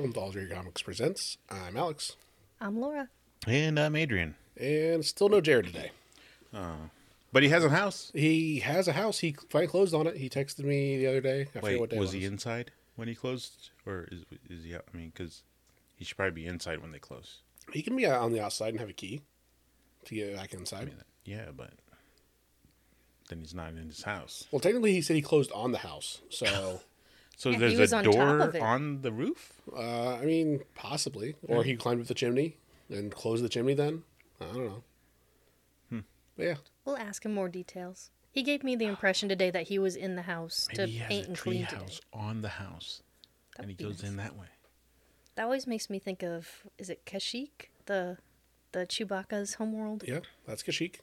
welcome to All Your Comics Presents. I'm Alex, I'm Laura. And I'm Adrian. and still no Jared today. Oh. But he has a house. He has a house. He finally closed on it. He texted me the other day. I Wait, what day was it he inside when he closed? Or is, is he out? I mean, because he should probably be inside when they close. He can be out on the outside and have a key to get back inside. I mean, yeah, but then he's not in his house. well, technically, he said he closed on the house. So, So Yeah, there's a on door of on the roof? uh, I mean, possibly. Or he climbed up the chimney and closed the chimney then. I don't know. Hmm. But yeah. We'll ask him more details. He gave me the impression today that he was in the house to Maybe he has paint a and tree clean today. house on the house. That and he goes nice. in that way. That always makes me think of is it Kashyyyk, the the Chewbacca's homeworld? Yeah, that's Kashyyyk.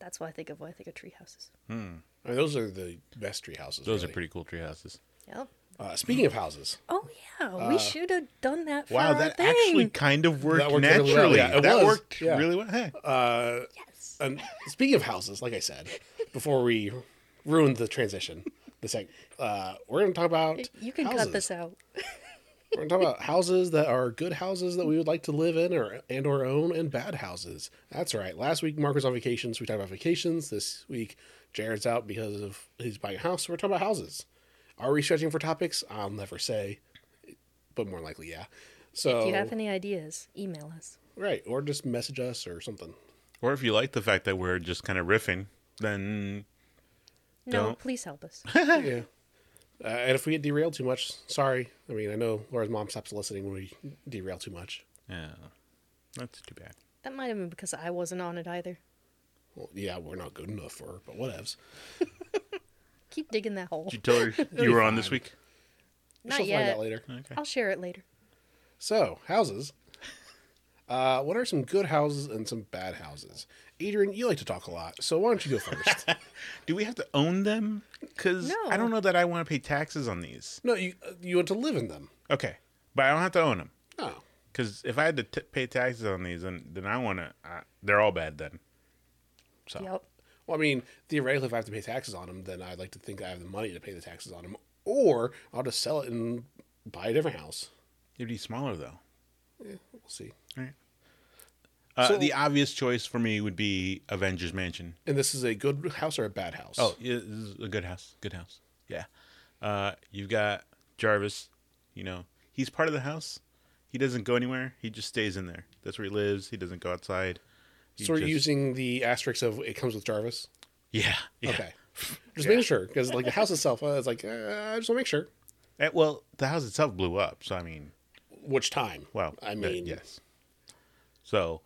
That's what I think of when I think of tree houses. I mean, those are the best tree houses. Those really. are pretty cool tree houses. Yep. Uh, speaking of houses, Oh yeah, we should have done that for Wow, our that thing. actually kind of worked, That worked really well. naturally. Yeah, that was. worked Yeah. really well. Hey. uh, yes. and speaking of houses, like I said, before we ruined the transition, the sec, uh, we're going to talk about You can houses. cut this out. We're going to talk about houses that are good houses that we would like to live in, or and or own, and bad houses. That's right. Last week, Mark was on vacation, so we talked about vacations. This week, Jared's out because of he's buying a house. So we're talking about houses. Are we stretching for topics? I'll never say, but more likely, yeah. So If you have any ideas, email us. right, or just message us or something. Or if you like the fact that we're just kind of riffing, then No, Don't. please help us. yeah. Uh, and if we get derailed too much, sorry. I mean, I know Laura's mom stops listening when we derail too much. yeah, that's too bad. that might have been because I wasn't on it either. Well, yeah, we're not good enough for her, but whatevs. Keep digging that hole. Did you tell her you were on this week? Not She'll yet. find out later. Okay. I'll share it later. So, houses. Uh, what are some good houses and some bad houses? Adrian, you like to talk a lot, so why don't you go first? Do we have to own them? Because I don't know that I want to pay taxes on these. no, you uh, you want to live in them. Okay, but I don't have to own them. No. Because if I had to t- pay taxes on these, then then I want to. Uh, they're all bad then. So Yep. Well, I mean, theoretically, if I have to pay taxes on them, then I'd like to think I have the money to pay the taxes on them, or I'll just sell it and buy a different house. it'd be smaller though. We'll see. Uh, So- the obvious choice for me would be Avengers Mansion. And this is a good house or a bad house? Oh, yeah, this is a good house. Good house. Yeah. Uh, you've got Jarvis. You know, he's part of the house. He doesn't go anywhere. He just stays in there. That's where he lives. He doesn't go outside. He so we're just- using the asterisk of it comes with Jarvis. Yeah. yeah. Okay, just making sure because like the house itself, uh, it's like uh, I just want to make sure. Eh, well, the house itself blew up. So I mean, Which time? well, I that- mean, yes. So,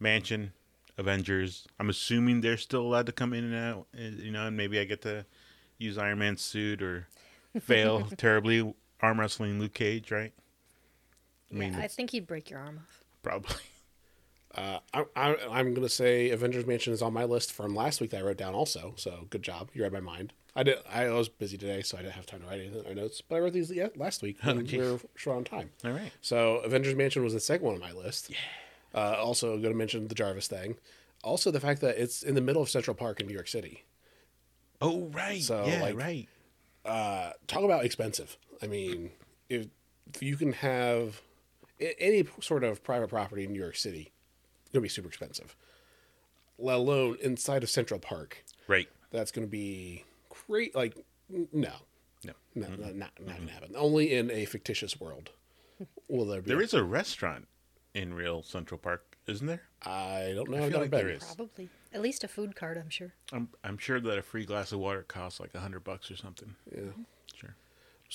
Mansion, Avengers. I'm assuming they're still allowed to come in and out. eh, You know, and maybe I get to use Iron Man's suit or fail terribly arm wrestling Luke Cage, right? I mean, yeah, I think he'd break your arm off. probably. Uh, I, I, I'm gonna say Avengers Mansion is on my list from last week that I wrote down also. So good job, you read my mind. I did. I was busy today, so I didn't have time to write anything in my notes. But I wrote these yeah, last week when we were short on time. All right. So Avengers Mansion was the second one on my list. Yeah. Uh, also, going to mention the Jarvis thing. Also, the fact that it's in the middle of Central Park in New York City. Oh, right. So, yeah, like- right. Uh, talk about expensive. I mean, if, if you can have any sort of private property in New York City, going to be super expensive. Let alone inside of Central Park. Right. That's going to be great. Like, n- no. No. No, no, not, not going to happen. Only in a fictitious world will there be. There is a restaurant in real Central Park, isn't there? I don't know. I I've feel like there is. Probably. At least a food cart, I'm sure. I'm I'm sure that a free glass of water costs like a hundred bucks or something. Yeah. Sure.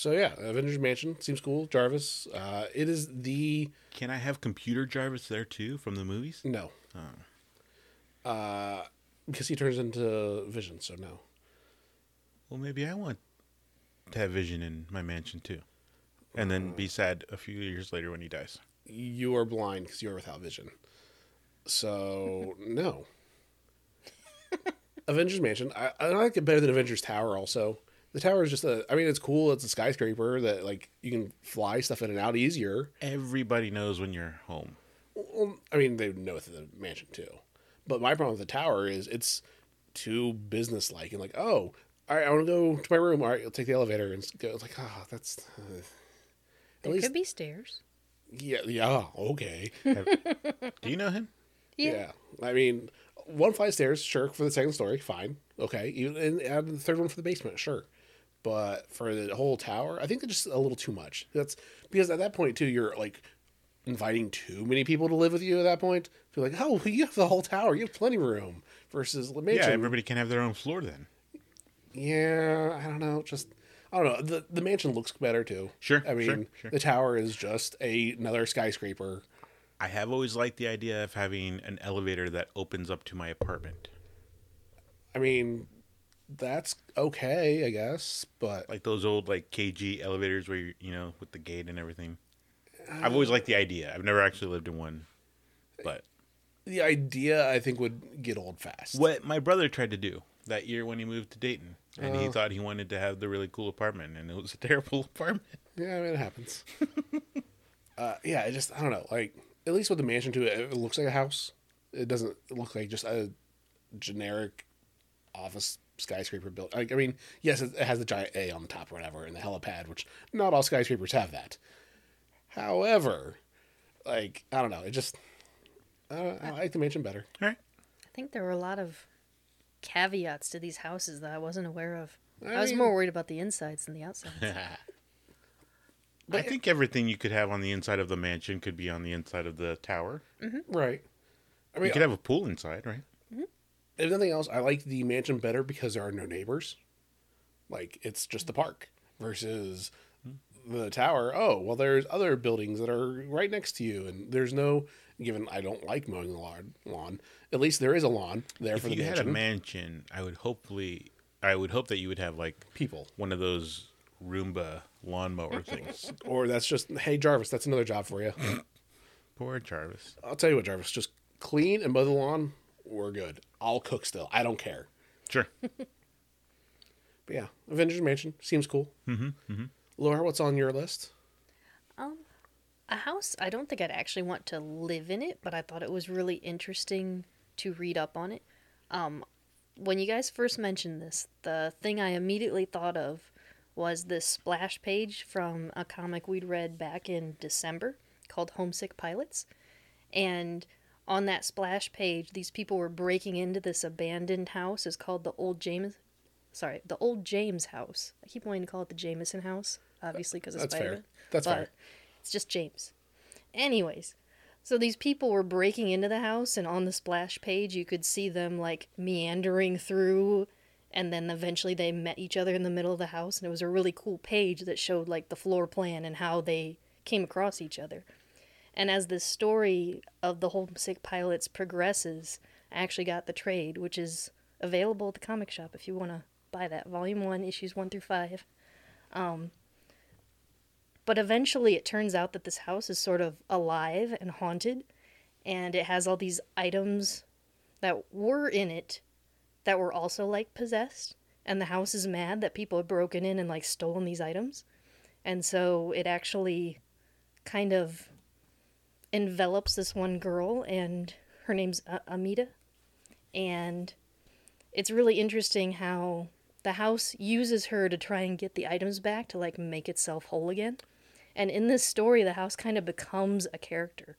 So yeah, Avengers Mansion seems cool. Jarvis. Uh, it is the Can I have computer Jarvis there too from the movies? no. Uh, because he turns into Vision. So no. Well, maybe I want to have Vision in my mansion too, and then be sad a few years later when he dies. You are blind because you are without vision. So no. Avengers Mansion. I, I like it better than Avengers Tower. Also, the tower is just a. I mean, it's cool. It's a skyscraper that like you can fly stuff in and out easier. Everybody knows when you're home. Well, I mean, they know it's the mansion too. But my problem with the tower is it's too business like and like, oh, all right, I want to go to my room. All right, you'll take the elevator and go. It's like, oh, that's. Uh. There least- could be stairs. Yeah, yeah, okay. Do you know him? Yeah. I mean, one flight of stairs, sure, for the second story, fine. Okay. Even and add the third one for the basement, sure. But for the whole tower, I think it's just a little too much. That's because at that point too, you're like inviting too many people to live with you at that point. You're like, oh, you have the whole tower, you have plenty of room. Versus the mansion. Yeah, everybody can have their own floor then. Yeah, I don't know. Just I don't know. The the mansion looks better too. Sure, I mean, sure, sure. the tower is just a, another skyscraper. I have always liked the idea of having an elevator that opens up to my apartment. I mean, that's okay, I guess. But Like those old like cage elevators where you you know with the gate and everything. I've always liked the idea. I've never actually lived in one. But the idea, I think, would get old fast. what my brother tried to do that year when he moved to Dayton and he Oh. thought he wanted to have the really cool apartment and it was a terrible apartment. Yeah, I mean, it happens. uh, yeah, it just I don't know. Like at least with the mansion too, it, it looks like a house. It doesn't look like just a generic office skyscraper built. Like, I mean, yes, it, it has the giant A on the top or whatever, and the helipad, which not all skyscrapers have that. However, like I don't know, it just uh, I like the mansion better. All right. I think there were a lot of caveats to these houses that I wasn't aware of. I, I was mean- more worried about the insides than the outsides. I think everything you could have on the inside of the mansion could be on the inside of the tower. Right. I You could have a pool inside, right? If nothing else, I like the mansion better because there are no neighbors. Like it's just the park versus the tower. Oh, well, there's other buildings that are right next to you, and there's no. Given I don't like mowing the lawn, lawn at least there is a lawn there If for the you had a mansion, I would hopefully, I would hope that you would have like people, one of those Roomba lawnmower things. or that's just hey Jarvis, that's another job for you. Poor Jarvis. I'll tell you what, Jarvis, just clean and mow the lawn. We're good. I'll cook still. I don't care. Sure. But yeah, Avengers Mansion seems cool. Mm-hmm, mm-hmm. Laura, what's on your list? Um, a house. I don't think I'd actually want to live in it, but I thought it was really interesting to read up on it. Um, when you guys first mentioned this, the thing I immediately thought of was this splash page from a comic we'd read back in December called Homesick Pilots, and on that splash page, these people were breaking into this abandoned house. It's called the Old James. Sorry, the Old James House. I keep wanting to call it the Jameson House, obviously because of That's fair. Spider-Man. That's but fair. It's just James. Anyways, so these people were breaking into the house, and on the splash page, you could see them like meandering through, and then eventually they met each other in the middle of the house, and it was a really cool page that showed like the floor plan and how they came across each other. And as the story of the Homesick Pilots progresses, I actually got the trade, which is available at the comic shop if you want to buy that. Volume 1, issues 1 through 5. Um, but eventually it turns out that this house is sort of alive and haunted, and it has all these items that were in it that were also like possessed. And the house is mad that people have broken in and like stolen these items. And so it actually kind of envelops this one girl, and her name's Amita. And it's really interesting how the house uses her to try and get the items back to like make itself whole again. And in this story, the house kind of becomes a character,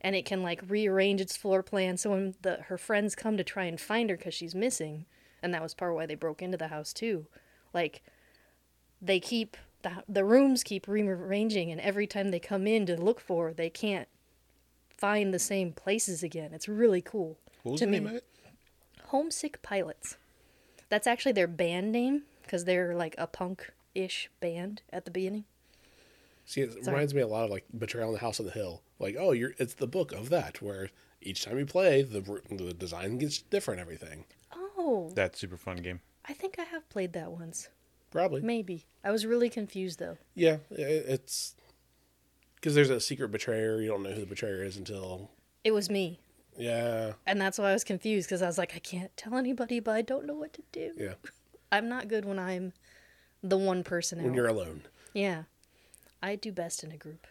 and it can like rearrange its floor plan. So when the her friends come to try and find her because she's missing, and that was part of why they broke into the house too, like they keep the the rooms keep rearranging, and every time they come in to look for, her, they can't find the same places again. It's really cool. What was to the me. name of it? Homesick Pilots. That's actually their band name because they're like a punk ish band at the beginning. See, it Sorry. reminds me a lot of like Betrayal on the House of the Hill. Like, oh, you're it's the book of that where each time you play, the the design gets different. Everything Oh, That super fun game. I think I have played that once. probably, Maybe. I was really confused though. yeah. It's because there's a secret betrayer. You don't know who the betrayer is until It was me. yeah, And that's why I was confused because I was like, I can't tell anybody, but I don't know what to do. yeah. I'm not good when I'm the one person out. When you're alone, Yeah. I do best in a group.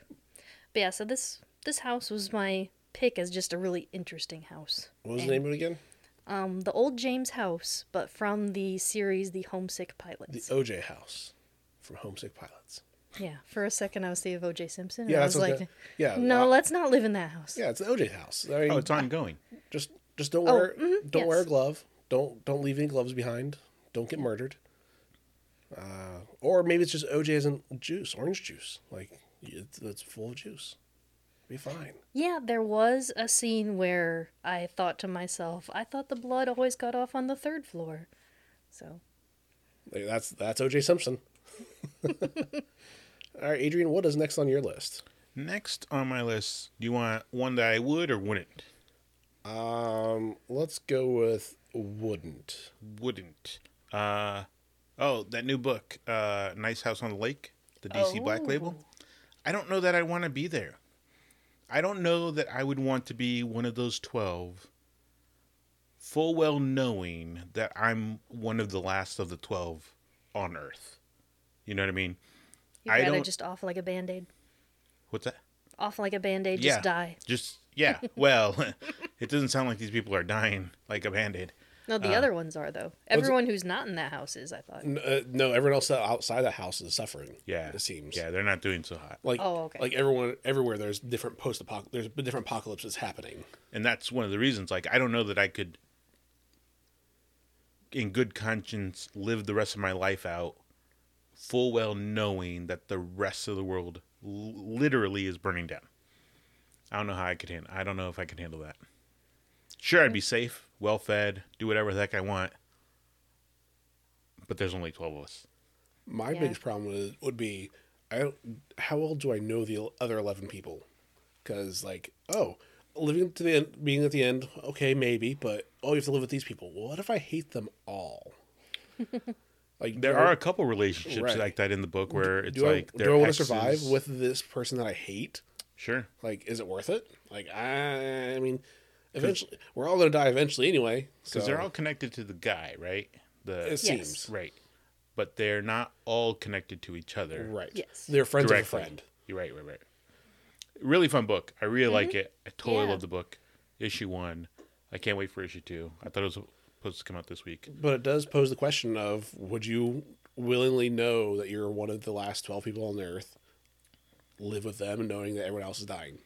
But yeah, so this this house was my pick as just a really interesting house. what was And, the name of it again? Um, the old James house, but from the series The Homesick Pilots. The OJ House from Homesick Pilots. Yeah, for a second I was thinking of O.J. Simpson. Yeah, and I was like, the- yeah, no, uh, let's not live in that house. Yeah, it's the OJ house. I mean, Oh, it's ongoing. just just don't Oh, wear mhm, don't wear a glove. Don't don't leave any gloves behind. Don't get murdered. Uh, or maybe it's just OJ isn't juice, orange juice. Like it's, it's full of juice. Be fine. Yeah, there was a scene where I thought to myself, I thought the blood always got off on the third floor. So, that's that's OJ Simpson. All right, Adrian, what is next on your list? Next on my list, do you want one that I would or wouldn't? Um, let's go with wouldn't. Wouldn't. Uh, oh, that new book, uh, Nice House on the Lake, the DC Black Label. I don't know that I want to be there. I don't know that I would want to be one of those 12, full well knowing that I'm one of the last of the 12 on Earth. You know what I mean? You'd I rather don't- just off like a band aid. What's that? Off like a band aid, yeah. just die. Just, yeah. well, it doesn't sound like these people are dying like a band aid. No, Uh, the other ones are, though. Everyone who's not in that house is, I thought. N- uh, no, everyone else outside the house is suffering. Yeah. it seems. Yeah, they're not doing so hot. Like, Oh, okay. like everyone, everywhere. There's different post apoc. There's different apocalypses happening. and that's one of the reasons like i don't know that i could in good conscience live the rest of my life out full well knowing that the rest of the world l- literally is burning down i don't know how i could handle i don't know if i could handle that sure i'd be safe well fed do whatever the heck i want but there's only 12 of us My Yeah. biggest problem is, would be, I don't, how well do I know the other eleven people? Because like, oh, living to the end, being at the end, okay, maybe, but oh, you have to live with these people. Well, what if I hate them all? like there are I- a couple relationships Right. like that in the book where it's do like I, their do I want to survive with this person that I hate? sure Like, is it worth it? Like, I, I mean, eventually, we're all gonna die eventually anyway. because So they're all connected to the guy right the it seems Right. But they're not all connected to each other. right. Yes. they're friends Directly. of a friend. You're right, right, right. Really fun book. I really like mm-hmm. it. I totally Yeah. love the book. Issue one. I can't wait for issue two. I thought it was supposed to come out this week. But it does pose the question of would you willingly know that you're one of the last 12 people on the earth, live with them knowing that everyone else is dying?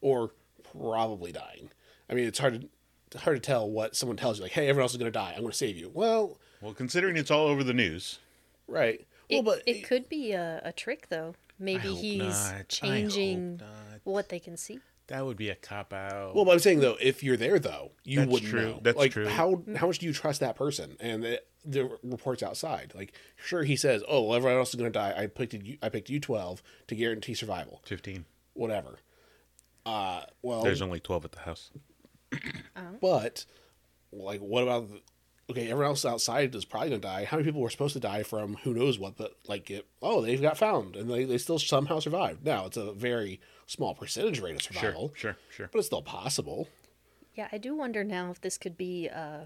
Or probably dying. I mean, it's hard to it's hard to tell what someone tells you like, "Hey, everyone else is going to die. I'm going to save you." Well, Well, considering it's all over the news, right. Well, but it could be a, a trick, though. Maybe he's not. Changing what they can see. That would be a cop out. Well, but I'm saying though, if you're there though, you That's wouldn't true. know. That's like, true. How how much do you trust that person? And the, the reports outside, like, sure, he says, "Oh, well, everyone else is going to die. I picked you. I picked you 12 to guarantee survival. 15. Whatever." Uh, well, There's only 12 at the house. but like, what about? The, okay, everyone else outside is probably going to die. How many people were supposed to die from who knows what? But like, it, oh, they've got found and they, they still somehow survived. Now it's a very small percentage rate of survival, sure, sure. but it's still possible. Yeah, I do wonder now if this could be uh,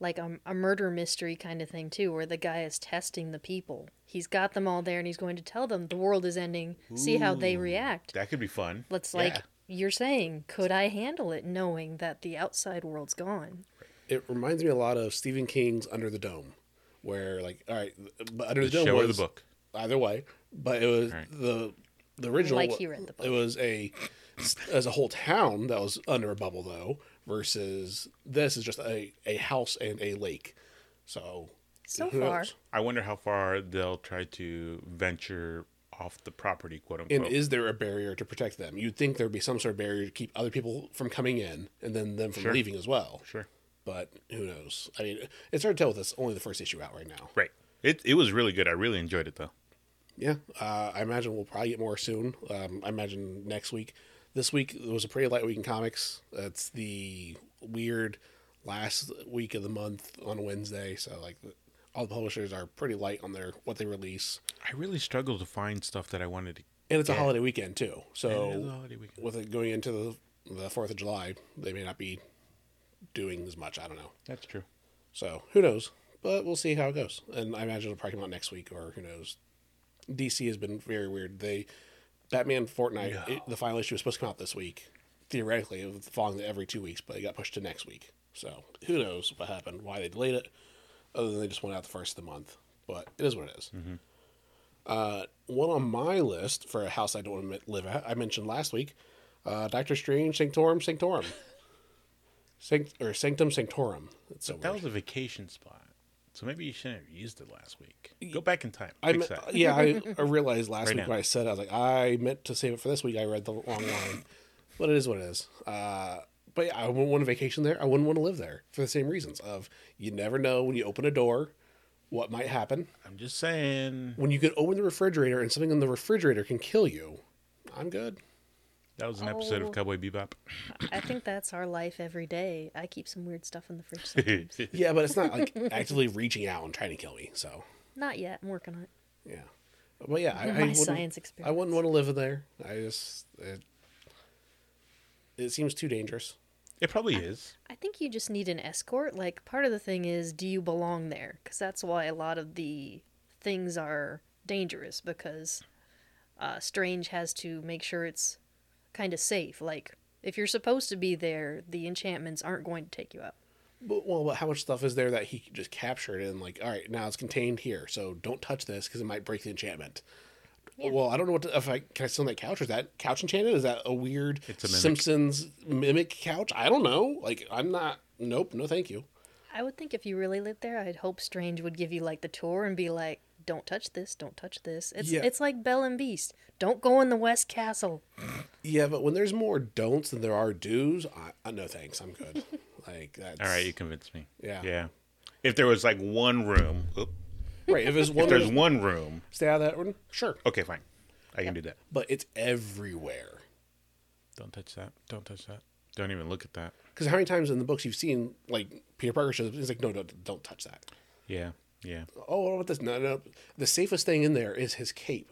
like a, a murder mystery kind of thing too, where the guy is testing the people. He's got them all there, and he's going to tell them the world is ending. See how they Ooh, react. That could be fun. Let's like Yeah. you're saying, could I handle it knowing that the outside world's gone? It reminds me a lot of Stephen King's Under the Dome, where like, all right, but Under the, the Dome show or was the book. either way, but it was Right. the the original. Like he read the book. It was a as a whole town that was under a bubble though, versus this is just a a house and a lake. So So far, knows? I wonder how far they'll try to venture off the property, quote unquote. And is there a barrier to protect them? You'd think there'd be some sort of barrier to keep other people from coming in and then them from Sure. leaving as well. sure. But who knows? I mean, it's hard to tell with this only the first issue out right now. Right. It, it was really good. I really enjoyed it, though. Yeah, uh, I imagine we'll probably get more soon. Um, I imagine next week. This week it was a pretty light week in comics. It's the weird last week of the month on Wednesday, so like the, all the publishers are pretty light on their what they release, I really struggled to find stuff that I wanted to. and it's a holiday weekend too. So it is a holiday weekend. with it going into the the Fourth of July, they may not be doing as much. I don't know. That's true. So who knows? But we'll see how it goes. And I imagine it'll probably come out next week, or who knows. DC has been very weird. They Batman Fortnite, No. it, the final issue was supposed to come out this week. Theoretically, it was falling every two weeks, but it got pushed to next week. So who knows what happened, why they delayed it, other than they just went out the first of the month. But it is what it is. Uh, one on my list for a house I don't want to live at, I mentioned last week, uh, Doctor Strange Sanctorum Sanctorum. Sanct- or Sanctum Sanctorum. It's so That was a vacation spot. So maybe you shouldn't have used it last week. Go back in time. I Fix me- that. yeah, I, I realized last Right week now. when I said I was like I meant to save it for this week. I read the wrong line, but it is what it is. Uh, but yeah, I wouldn't want a vacation there. I wouldn't want to live there for the same reasons of you never know when you open a door what might happen. I'm just saying When you could open the refrigerator and something in the refrigerator can kill you, I'm good. That was an episode Oh. of Cowboy Bebop. I think that's our life every day. I keep some weird stuff in the fridge sometimes. Yeah, but it's not like actively reaching out and trying to kill me. So Not yet. I'm working on it. yeah, but yeah, I, I My wouldn't- science I wouldn't want to live in there. I just it, it seems too dangerous. it probably is. I think you just need an escort. Like, part of the thing is, do you belong there? Because that's why a lot of the things are dangerous, because uh, Strange has to make sure it's kind of safe. Like, if you're supposed to be there, the enchantments aren't going to take you out. But, well, but how much stuff is there that he could just capture it and like, all right, now it's contained here, so don't touch this because it might break the enchantment. Yeah. Well, I don't know what to, if I can I sit on that couch. Is that couch enchanted? Is that a weird It's a mimic. Simpsons mimic couch? I don't know. Like, I'm not. Nope. No, thank you. I would think if you really lived there, I'd hope Strange would give you like the tour and be like, "Don't touch this, don't touch this." It's Yeah. it's like Belle and Beast. Don't go in the West Castle. Yeah, but when there's more don'ts than there are do's, I, I no thanks. I'm good. like that's All right, you convinced me. Yeah. Yeah. If there was like one room, oop, right. If there's one, if there's one room, stay out of that one. Sure, okay, fine, I can do that. but it's everywhere. Don't touch that. Don't touch that. Don't even look at that. Because how many times in the books you've seen like Peter Parker shows up? He's like, no, no, don't touch that. Yeah, yeah. oh, what about this? No, no. The safest thing in there is his cape.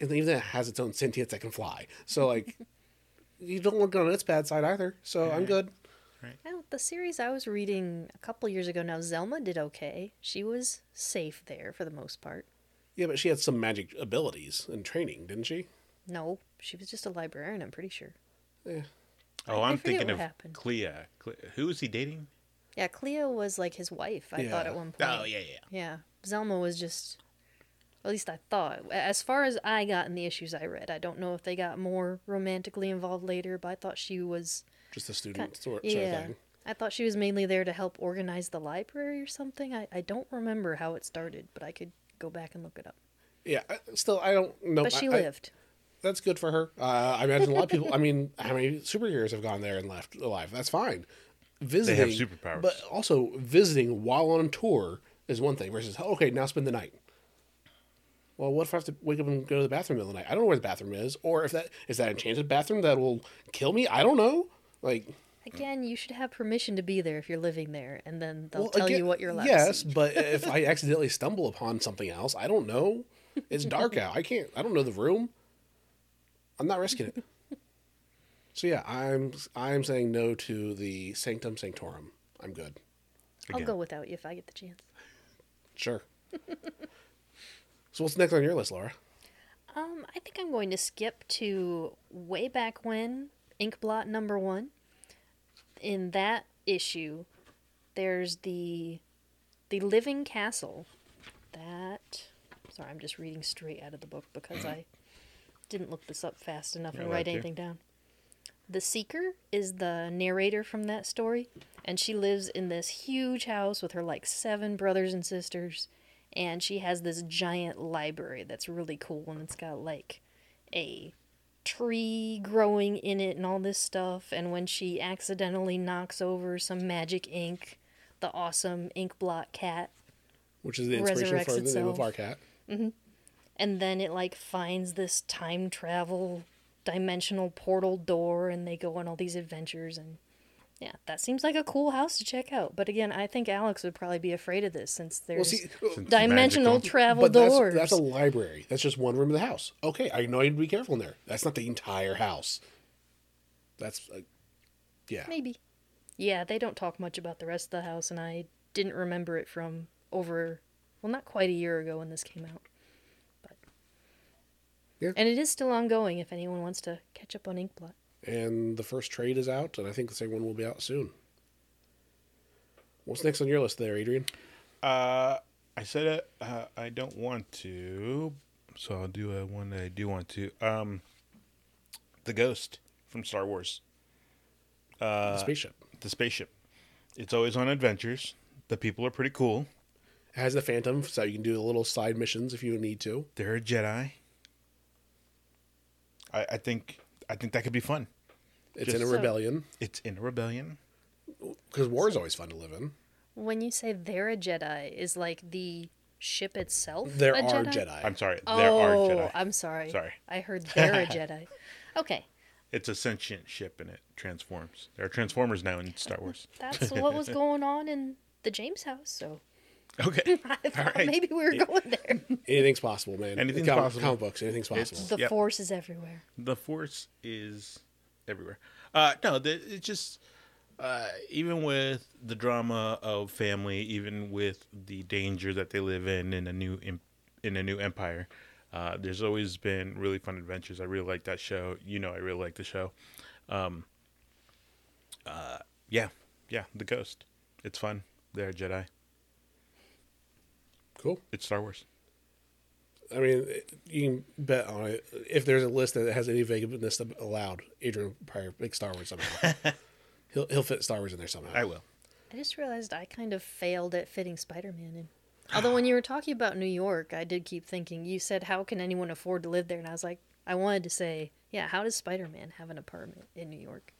And even that has its own sentience that can fly. So, like, you don't look on its bad side either. So, I'm good. Well, the series I was reading a couple years ago now, Zelma did okay. She was safe there for the most part. Yeah, but she had some magic abilities and training, didn't she? No, she was just a librarian, I'm pretty sure. Yeah. Oh, I I'm forget thinking what of happened. Clea. Cle- Who is he dating? Yeah, Cleo was like his wife, I thought at one point. Oh, yeah, yeah. Yeah. Zelma was just at least I thought. As far as I got in the issues I read, I don't know if they got more romantically involved later, but I thought she was Just a student sort, sort yeah. of thing. I thought she was mainly there to help organize the library or something. I, I don't remember how it started, but I could go back and look it up. Yeah. I- Still, I don't know. But she I- I- lived. that's good for her. Uh, I imagine a lot of people. I mean, how many superheroes have gone there and left alive? That's fine. Visiting, superpowers. but also visiting while on tour is one thing. Versus, oh, okay, now spend the night. Well, what if I have to wake up and go to the bathroom in the middle of the night? I don't know where the bathroom is, or if that is that enchanted bathroom that will kill me. I don't know. Like, Again, you should have permission to be there if you're living there, and then they'll well, tell again, you what you're allowed Yes, but if I accidentally stumble upon something else, I don't know. It's dark out. I can't. I don't know the room. I'm not risking it. So yeah, I'm I'm saying no to the Sanctum Sanctorum. I'm good. I'll go without you if I get the chance. Sure. so what's next on your list, Laura? Um, I think I'm going to skip to way back when Inkblot number one. In that issue, there's the the living castle. That sorry, I'm just reading straight out of the book because I didn't look this up fast enough You're and allowed write to. anything down. The Seeker is the narrator from that story, and she lives in this huge house with her like seven brothers and sisters, and she has this giant library that's really cool, and it's got like a tree growing in it and all this stuff. And when she accidentally knocks over some magic ink, the awesome Inkblot cat Which is the inspiration for the name of our cat. Mm-hmm. and then it like finds this time travel dimensional portal door and they go on all these adventures and yeah that seems like a cool house to check out but again i think alex would probably be afraid of this since Well, there's see, Since dimensional magical. travel but that's, doors that's a library. That's just one room of the house. Okay, I know I need to be careful in there. That's not the entire house. That's uh, yeah. maybe yeah they don't talk much about the rest of the house and i didn't remember it from over well not quite a year ago when this came out but Yeah. and it is still ongoing if anyone wants to catch up on inkblot And the first trade is out, and I think the second one will be out soon. What's next on your list there, Adrian? Uh, I said it. Uh, I don't want to, So I'll do a one that I do want to. Um, the Ghost from Star Wars, the spaceship. the spaceship. It's always on adventures. The people are pretty cool. It has the Phantom, so you can do little side missions if you need to. They're a Jedi. I, I think I think that could be fun. It's Just in a so- rebellion It's in a rebellion. because war is always fun to live in. When you say they're a Jedi, is like the ship itself There a are Jedi? Jedi. I'm sorry, Oh, there are oh, Jedi. I'm sorry. Sorry. I heard they're a Jedi. Okay, It's a sentient ship and it transforms. There are transformers now in Star Wars. that's what was going on in the James house. So Okay. I thought right. maybe we were going there. Anything's possible, man. Anything's Com- possible. Comic books, anything's possible. It's- The Yep. Force is everywhere. the force is everywhere. Uh, no, the, it's just uh, even with the drama of family, even with the danger that they live in in a new em- in a new empire. Uh, there's always been really fun adventures. I really like that show. You know, I really like the show. Um, uh, yeah, yeah, the Ghost. It's fun. They're Jedi. Cool. It's Star Wars. I mean, you can bet on it. If there's a list that has any vagueness allowed, Adrian will probably make Star Wars somehow. he'll he'll fit Star Wars in there somehow. I will. I just realized I kind of failed at fitting Spider Man in. Although when you were talking about New York, I did keep thinking. You said, "How can anyone afford to live there?" And I was like, I wanted to say, "Yeah, how does Spider Man have an apartment in New York,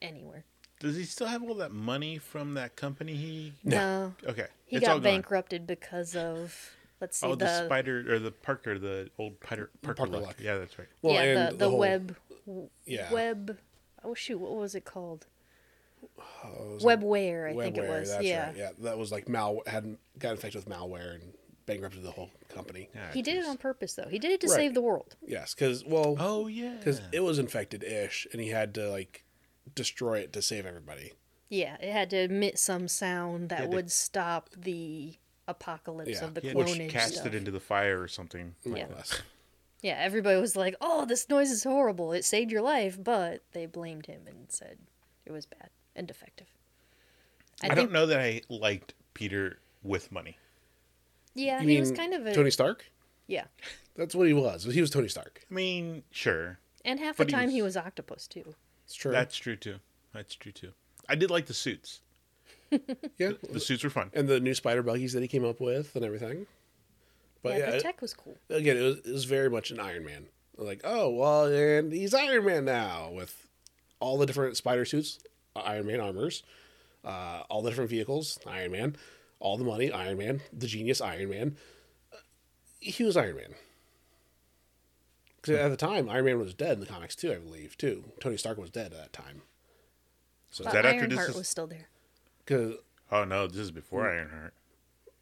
anywhere?" Does he still have all that money from that company? He No, okay. he it's all got gone. bankrupted because of let's see Oh, the, the, spider or the Parker, the old Parker, Parker, Parker luck. luck. Yeah, that's right. Well, yeah and the the, whole- web Yeah. web. Oh shoot, what was it called? Oh, it Webware, I think it was. That's yeah. right. Yeah, that was like mal had got infected with malware and bankrupted the whole company. Yeah, He did it on purpose though. He did it to Right. save the world. Yes, because well, Oh yeah. because it was infected ish, and he had to like destroy it to save everybody. Yeah, it had to emit some sound that had to- would stop the apocalypse Yeah, of the he had to clonage cast stuff. it into the fire or something. more or Yeah. less. Yeah, everybody was like, "Oh, this noise is horrible. It saved your life," but they blamed him and said it was bad and defective. I, I, think, don't know that I liked Peter with money. Yeah, You he was kind of a Tony Stark. yeah, That's what he was. He was Tony Stark. I mean, sure, and half But the time he was- was octopus too. It's true. that's true too. That's true too. I did like the suits. yeah, The suits were fun. and the new spider buggies that he came up with and everything. But yeah, yeah, the it- tech was cool. again, it was, it was very much an Iron Man. Like, oh well, and he's Iron Man now with all the different spider suits, Iron Man armors, uh, all the different vehicles, Iron Man, all the money, Iron Man, the genius Iron Man. Uh, He was Iron Man. Because at the time, Iron Man was dead in the comics too, I believe. Too, Tony Stark was dead at that time. So, But that after Ironheart this is- was still there. because Oh no, this is before Mm. Ironheart.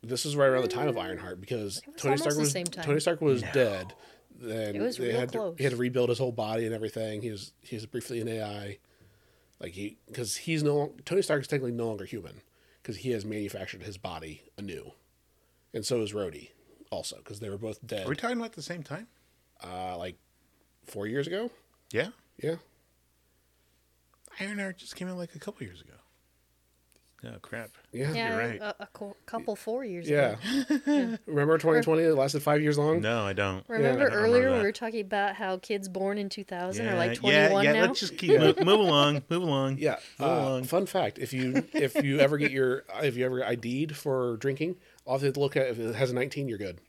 this is right around the time of Ironheart because Tony Stark the was same time. Tony Stark was No. dead. Then It was they real had close. To, he had to rebuild his whole body and everything. He was he was briefly an AI, like he because he's no Tony Stark is technically no longer human because he has manufactured his body anew, and so is Rhodey also because they were both dead. Are we talking about the same time? Uh, like four years ago. Yeah. Yeah, Iron Ironheart just came out like a couple years ago. Oh crap. yeah, Yeah, You're right. a, a cou- couple four years ago. yeah. Remember 2020? It lasted five years long. No, I don't. Remember I don't remember earlier we were talking about how kids born in 2000 are like yeah, 21 yeah, now? Let's just keep move, move along, move along. Yeah. Move Uh, along. fun fact: if you if you ever get your if you ever ID'd for drinking, all you have to look at if it has a 19, you're good.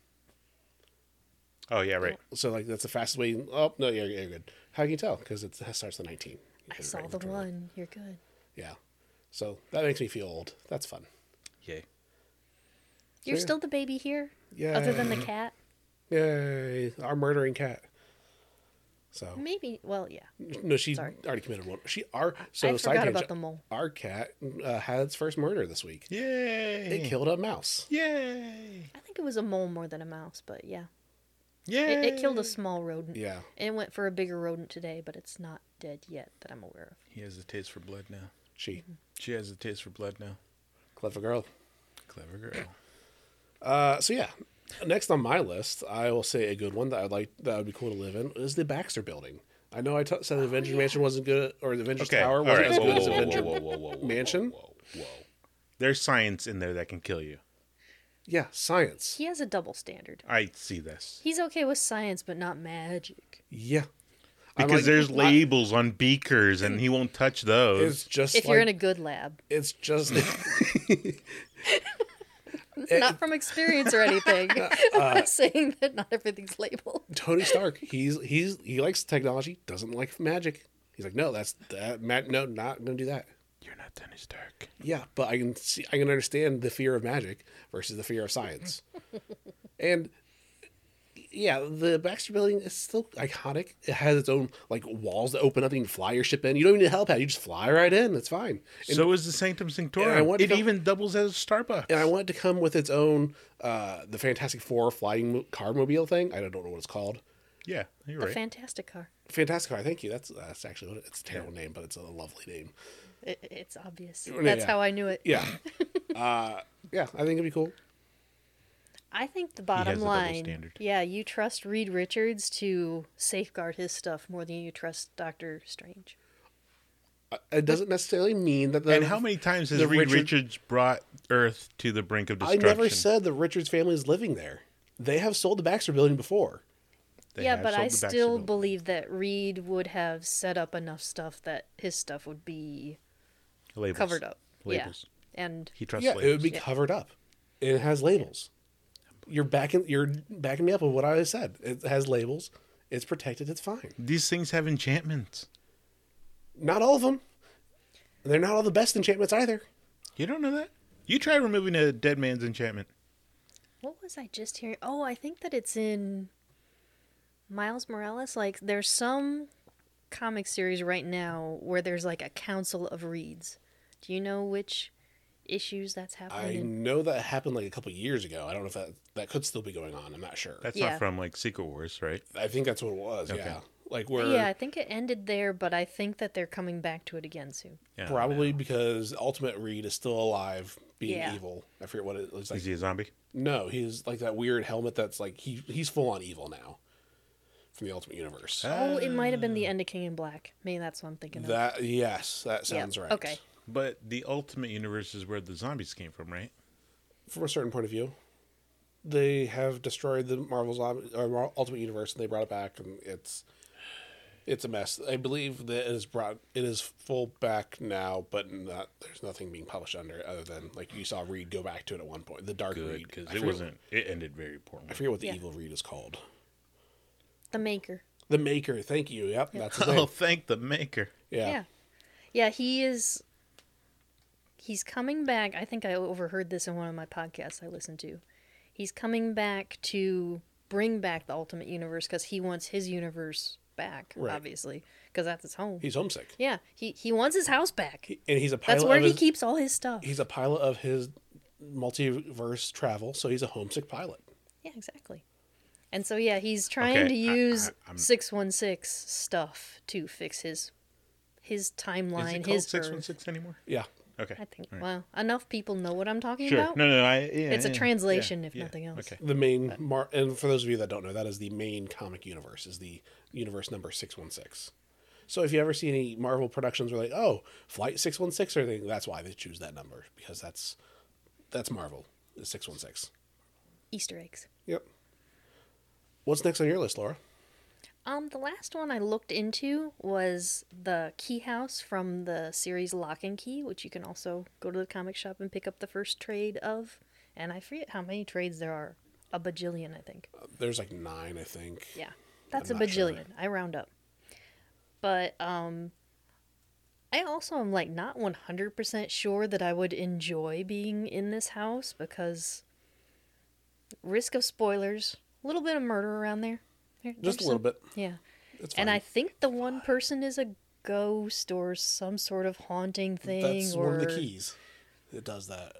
Oh yeah, right. So like that's the fastest way. Oh no, yeah, you're good. How can you tell? Because it starts at 19. You I hit saw right the controller. one. You're good. Yeah. So that makes me feel old. That's fun. Yay. You're yeah. still the baby here, Yeah. other than the cat. Yay! Our murdering cat. So Maybe. Well, yeah. no, she Sorry. already committed one. She our so I side forgot tangent, about the mole. Our cat uh, had its first murder this week. Yay. It killed a mouse. Yay. I think it was a mole more than a mouse, but yeah, Yay. it, it killed a small rodent. Yeah. It went for a bigger rodent today, but it's not dead yet that I'm aware of. He has a taste for blood now. She She has a taste for blood now. clever girl. Clever girl. Uh, so yeah, next on my list, I will say a good one that I'd like that would be cool to live in is the Baxter Building. I know I t- said the Avengers Mansion wasn't good, or the Avengers Okay. Tower wasn't right. as Whoa, good whoa, as whoa, Avenger whoa, whoa, whoa, whoa, Mansion. Whoa, whoa, whoa. There's science in there that can kill you. Yeah, science. He has a double standard. I see this He's okay with science, but not magic. Yeah. I'm because like, there's I- labels on beakers, and he won't touch those. It's just If like, you're in a good lab, it's just it's not from experience or anything. Uh, I'm not saying that not everything's labeled. Tony Stark. He's he's he likes technology, doesn't like magic. He's like, no, that's that. Ma- no, not gonna do that. You're not Tony Stark. Yeah, but I can see, I can understand the fear of magic versus the fear of science, and yeah, the Baxter Building is still iconic. It has its own like walls that open up. And you can fly your ship in. You don't even need a helipad. You just fly right in. It's fine. And, so is the Sanctum and I Sanctorum. want to It come- even doubles as a Starbucks. and I want it to come with its own uh the Fantastic Four flying mo- car mobile thing. I don't know what it's called. yeah, you're right. The right. fantastic car. Fantastic car. Thank you. That's that's actually what it, it's a terrible name, but it's a lovely name. It, it's obvious. Yeah, That's yeah. how I knew it. Yeah. uh, yeah, I think it'd be cool. I think the bottom a double line, standard. yeah, you trust Reed Richards to safeguard his stuff more than you trust Doctor Strange. Uh, It doesn't necessarily mean that the. and how many times has Reed Richard- Richards brought Earth to the brink of destruction? I never said the Richards family is living there. They have sold the Baxter building before. They yeah, but I still building. believe that Reed would have set up enough stuff that his stuff would be Labels. covered up. Labels. Yeah. And He trusts yeah, labels. it would be Yeah. covered up. It has labels. You're backing. You're backing me up with what I said. It has labels. It's protected. It's fine. These things have enchantments. Not all of them. They're not all the best enchantments either. You don't know that? You try removing a dead man's enchantment. what was I just hearing? Oh, I think that it's in Miles Morales. Like, there's some comic series right now where there's like a council of Reeds. Do you know which issues that's I happening in? know that happened like a couple years ago. I don't know if that that could still be going on. I'm not sure. That's Yeah. not from like Secret Wars, right? I think that's what it was. Okay. Yeah, like where Yeah, I think it ended there, but I think that they're coming back to it again soon. Yeah, probably because Ultimate Reed is still alive, being Yeah. evil. I forget what it was like. Is he a zombie? No, he's like that weird helmet that's like he he's full on evil now from the Ultimate Universe. Oh, it might have been the ah. end of King in Black. Maybe that's what I'm thinking of. that yes, that Yeah, sounds right. Okay. But the Ultimate Universe is where the zombies came from, right? From a certain point of view, they have destroyed the Marvel Zombie, or uh, Ultimate Universe, and they brought it back, and it's it's a mess. I believe that it is brought it is full back now, but not there's nothing being published under it other than like you saw Reed go back to it at one point. The Dark Good, Reed, because I it forget- wasn't. It ended very poorly. I forget what the Yeah. evil Reed is called. The Maker. The Maker. Thank you. Yep, that's his Oh, thank the maker. Yeah. Yeah. Yeah, he is he's coming back. I think I overheard this in one of my podcasts I listened to. He's coming back to bring back the Ultimate Universe cuz he wants his universe back, Right. obviously, cuz that's his home. He's homesick, yeah, he he wants his house back. He- and he's a pilot. That's where of he his, keeps all his stuff. He's a pilot of his multiverse travel, so he's a homesick pilot. Yeah, exactly. And so yeah, he's trying Okay, to use 616 stuff to fix his his Is timeline, it called his six one Earth. six anymore? Yeah. Okay. I think All right. well, enough people know what I'm talking Sure. about. No, no, I. Yeah, It's a translation, yeah, if yeah. nothing else. Okay. The main mar- and for those of you that don't know, that is the main comic universe. Is the universe number six one six. So if you ever see any Marvel productions where like, oh, Flight six one six or anything, that's why they choose that number because that's that's Marvel is six one six. Easter eggs. Yep. What's next on your list, Laura? Um, the last one I looked into was the Key House from the series Locke and Key, which you can also go to the comic shop and pick up the first trade of. And I forget how many trades there are. A bajillion, I think. Uh, there's like nine, I think. Yeah, that's a I'm sure. bajillion. I round up. But um, I also am like not one hundred percent sure that I would enjoy being in this house because risk of spoilers, a little bit of murder around there. There- Just a little some- bit. Yeah, It's and. I think the one person is a ghost or some sort of haunting thing. that's or one of the keys. It does that.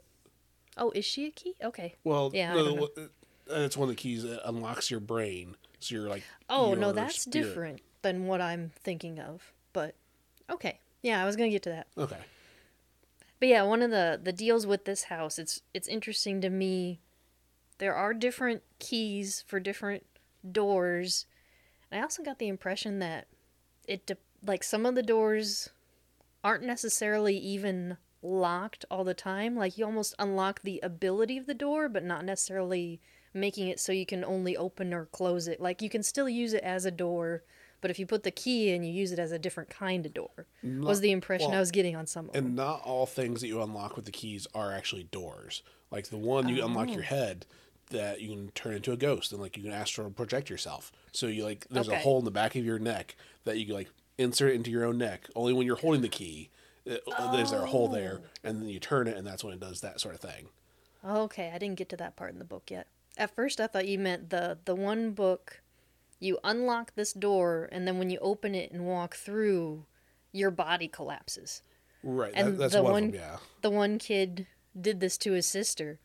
oh, is she a key? Okay. Well, Yeah, no, uh, it's one of the keys that unlocks your brain. So you're like, Oh no, that's spirit. different than what I'm thinking of. But okay, yeah, I was gonna get to that. Okay. But yeah, one of the the deals with this house, it's it's interesting to me. There are different keys for different doors. And I also got the impression that it de- like some of the doors aren't necessarily even locked all the time. Like you almost unlock the ability of the door, but not necessarily making it so you can only open or close it. Like you can still use it as a door, but if you put the key in, you use it as a different kind of door. was the impression I was getting on some of them. And not all things that you unlock with the keys are actually doors. Like the one you unlock Oh. your head that you can turn into a ghost and like you can astral project yourself. So you like there's a hole in the back of your neck that you like insert into your own neck. Only when you're holding the key, uh, there's there a hole there, and then you turn it, and that's when it does that sort of thing. Okay, I didn't get to that part in the book yet. At first, I thought you meant the the one book. You unlock this door, and then when you open it and walk through, your body collapses. Right. And that, that's the one, one, them. Yeah. the one kid did this to his sister,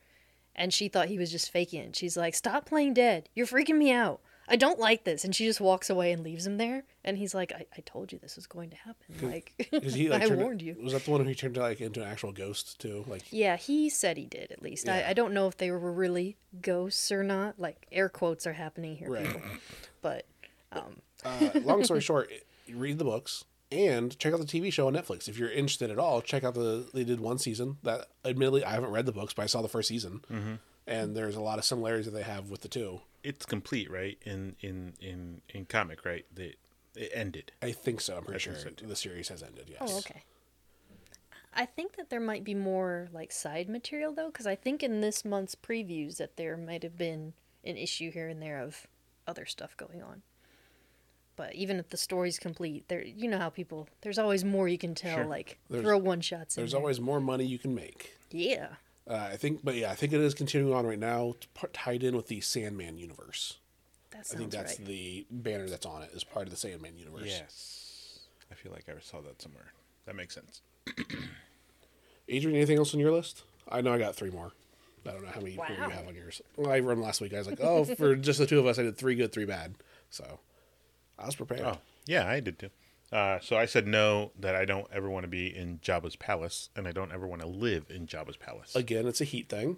and she thought he was just faking it. She's like, "Stop playing dead. You're freaking me out. I don't like this." And she just walks away and leaves him there. And he's like, "I, I told you this was going to happen. Like, Because he like I turned, warned you." Was that the one who turned like into an actual ghost too? Like Yeah, he said he did at least. I, I don't know if they were really ghosts or not. Like air quotes are happening here, Right. people. But uh, long story short, you read the books and check out the TV show on Netflix. If you're interested at all, check out the they did one season that admittedly I haven't read the books, but I saw the first season. Mm-hmm. And there's a lot of similarities that they have with the two. It's complete, right? In in in in comic, right? That it ended. I think so. I'm pretty think sure so, the series has ended. Yes. oh, okay. I think that there might be more like side material though, because I think in this month's previews that there might have been an issue here and there of other stuff going on. But even if the story's complete, there you know how people there's always more you can tell. Sure. Like There's- throw one shots in. There's there. always more money you can make. yeah. Uh, I think, but yeah, I think it is continuing on right now, t- p- tied in with the Sandman universe. That I think that's right. the banner that's on it is part of the Sandman universe. Yes, I feel like I saw that somewhere. That makes sense. Adrian, anything else on your list? I know I got three more. I don't know how many Wow. you have on yours. Well, I run last week. I was like, oh, for just the two of us, I did three good, three bad. So I was prepared. Oh, yeah, I did too. Uh, so I said no, that I don't ever want to be in Jabba's palace, and I don't ever want to live in Jabba's palace. Again, it's a heat thing.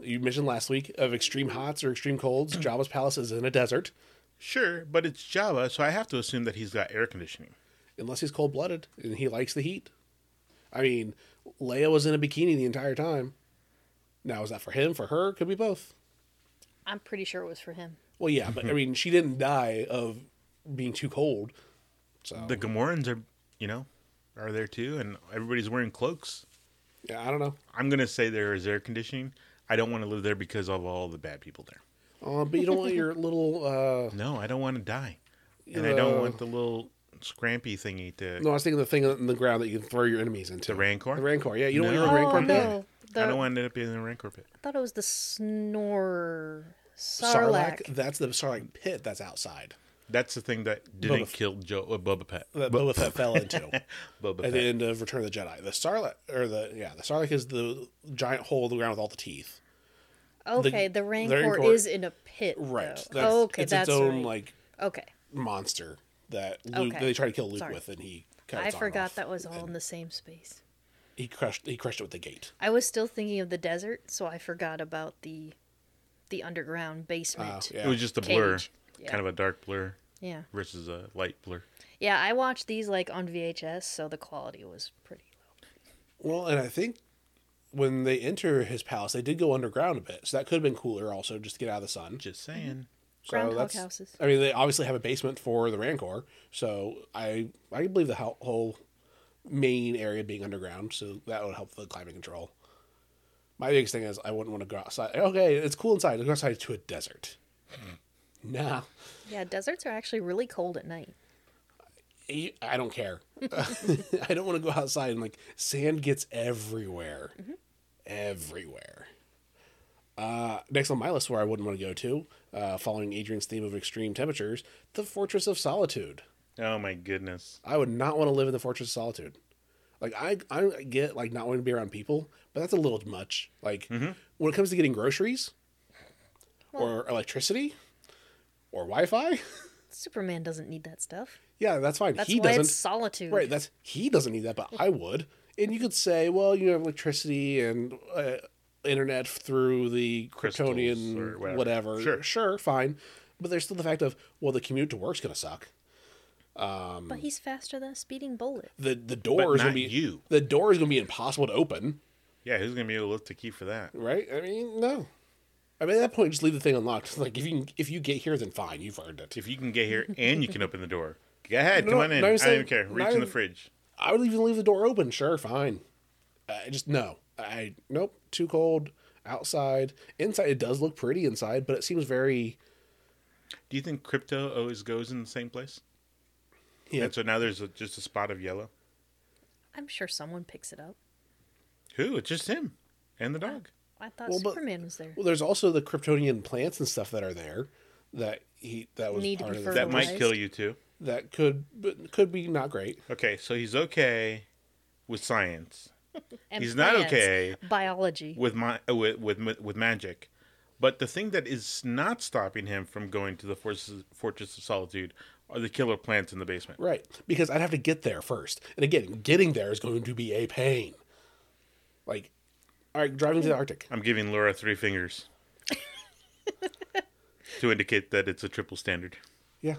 You mentioned last week of extreme hots or extreme colds. Jabba's palace is in a desert, sure, but it's Jabba, so I have to assume that he's got air conditioning. unless he's cold blooded and he likes the heat. I mean, Leia was in a bikini the entire time. Now, is that for him, for her? Could be both. I'm pretty sure it was for him. Well, yeah, but I mean, she didn't die of being too cold. So The Gamorreans are, you know, are there too, and everybody's wearing cloaks. yeah, I don't know. I'm gonna say there is air conditioning. I don't want to live there because of all the bad people there. Uh, but you don't want your little. Uh, No, I don't want to die, and I don't Uh, want the little scrampy thingy to no, I was thinking the thing on the ground that you can throw your enemies into. the Rancor. The Rancor, yeah. You don't No. want your Oh Rancor pit. no! The, I don't want to end up in the Rancor pit. I thought it was the snore Sarlacc. Sarlacc. That's the Sarlacc pit that's outside That's the thing that didn't Boba- kill Joe uh, Boba Fett. that Boba Fett fell into Boba at Fett. the end of Return of the Jedi. The Sarlacc, or the yeah, the Sarlacc is the giant hole in the ground with all the teeth. Okay, the, the Rancor, Rancor- is in a pit. Right. That's, oh, okay, it's that's its own right. like okay, monster that Luke Okay. they tried to kill Luke Sorry. with, and he. cut I its arm forgot off. that was all in the same space. He crushed. He crushed it with the gate. I was still thinking of the desert, so I forgot about the the underground Uh, basement. yeah. It was just a blur, Cage. Yeah. kind of a dark blur yeah, versus a light blur. yeah. I watched these like on VHS, so the quality was pretty low. Well, and I think when they enter his palace, they did go underground a bit, so that could have been cooler. Also, just to get out of the sun. Just saying. So Groundhog that's- houses. I mean, they obviously have a basement for the Rancor, so I I believe the whole main area being underground, so that would help the climate control. My biggest thing is I wouldn't want to go outside. Okay, it's cool inside. Let's go outside to a desert. Nah, Yeah, deserts are actually really cold at night. I I don't care. I don't want to go outside and like sand gets everywhere, everywhere. Uh, next on my list, where I wouldn't want to go to, uh, following Adrian's theme of extreme temperatures, the Fortress of Solitude. Oh my goodness. I would not want to live in the Fortress of Solitude. Like I, I get like not wanting to be around people, but that's a little much. Like when it comes to getting groceries, or electricity, or Wi-Fi, Superman doesn't need that stuff. yeah, that's fine. That's he why doesn't. it's solitude. Right, that's he doesn't need that, but I would. And you could say, well, you have electricity and uh, internet through the Crystals Kryptonian or whatever. whatever. Sure. sure, fine. But there's still the fact of well, the commute to work's gonna suck. Um, but he's faster than a speeding bullet. The the door is not gonna be you. The door is gonna be impossible to open, Yeah, who's gonna be able to lift the key for that? right? I mean, no. I mean, at that point, just leave the thing unlocked. Like if you if you get here, then fine, you've earned it. If you can get here and you can open the door, go ahead, No, come no, on in. no, I'm saying- don't care. Reach in the even- fridge. I would even leave the door open. Sure, fine. I just no. I nope. Too cold outside. Inside, it does look pretty inside, but it seems very. Do you think Krypto always goes in the same place? Yeah. And so now there's a, just a spot of yellow. I'm sure someone picks it up. Who? It's just him and the dog. I thought Well, but- Superman was there. Well, there's also the Kryptonian plants and stuff that are there that he that was Need part of the, That might kill you too. that could but could be not great. Okay, so he's okay with science. And he's not okay Biology. with my uh, with, with with magic. But the thing that is not stopping him from going to the Fortress, Fortress of Solitude are the killer plants in the basement. Right. Because I'd have to get there first. And again, getting there is going to be a pain. Like, all right, driving to the Arctic. I'm giving Laura three fingers to indicate that it's a triple standard. Yeah.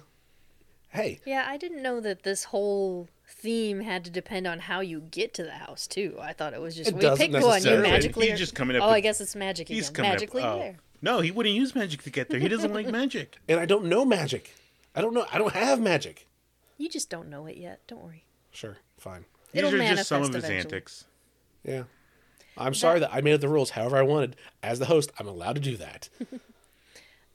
Hey, Yeah, I didn't know that this whole theme had to depend on how you get to the house too. I thought it was just It we doesn't pick one, you necessarily. magically. He's just coming up Oh, with- I guess it's magic He's again. coming Magically up. Oh. there. No, he wouldn't use magic to get there. He doesn't like magic. and I don't know magic. I don't know. I don't have magic. You just don't know it yet. Don't worry. Sure, fine. These It'll are just some of his eventually. antics. Yeah. I'm sorry that I made up the rules however I wanted. As the host, I'm allowed to do that.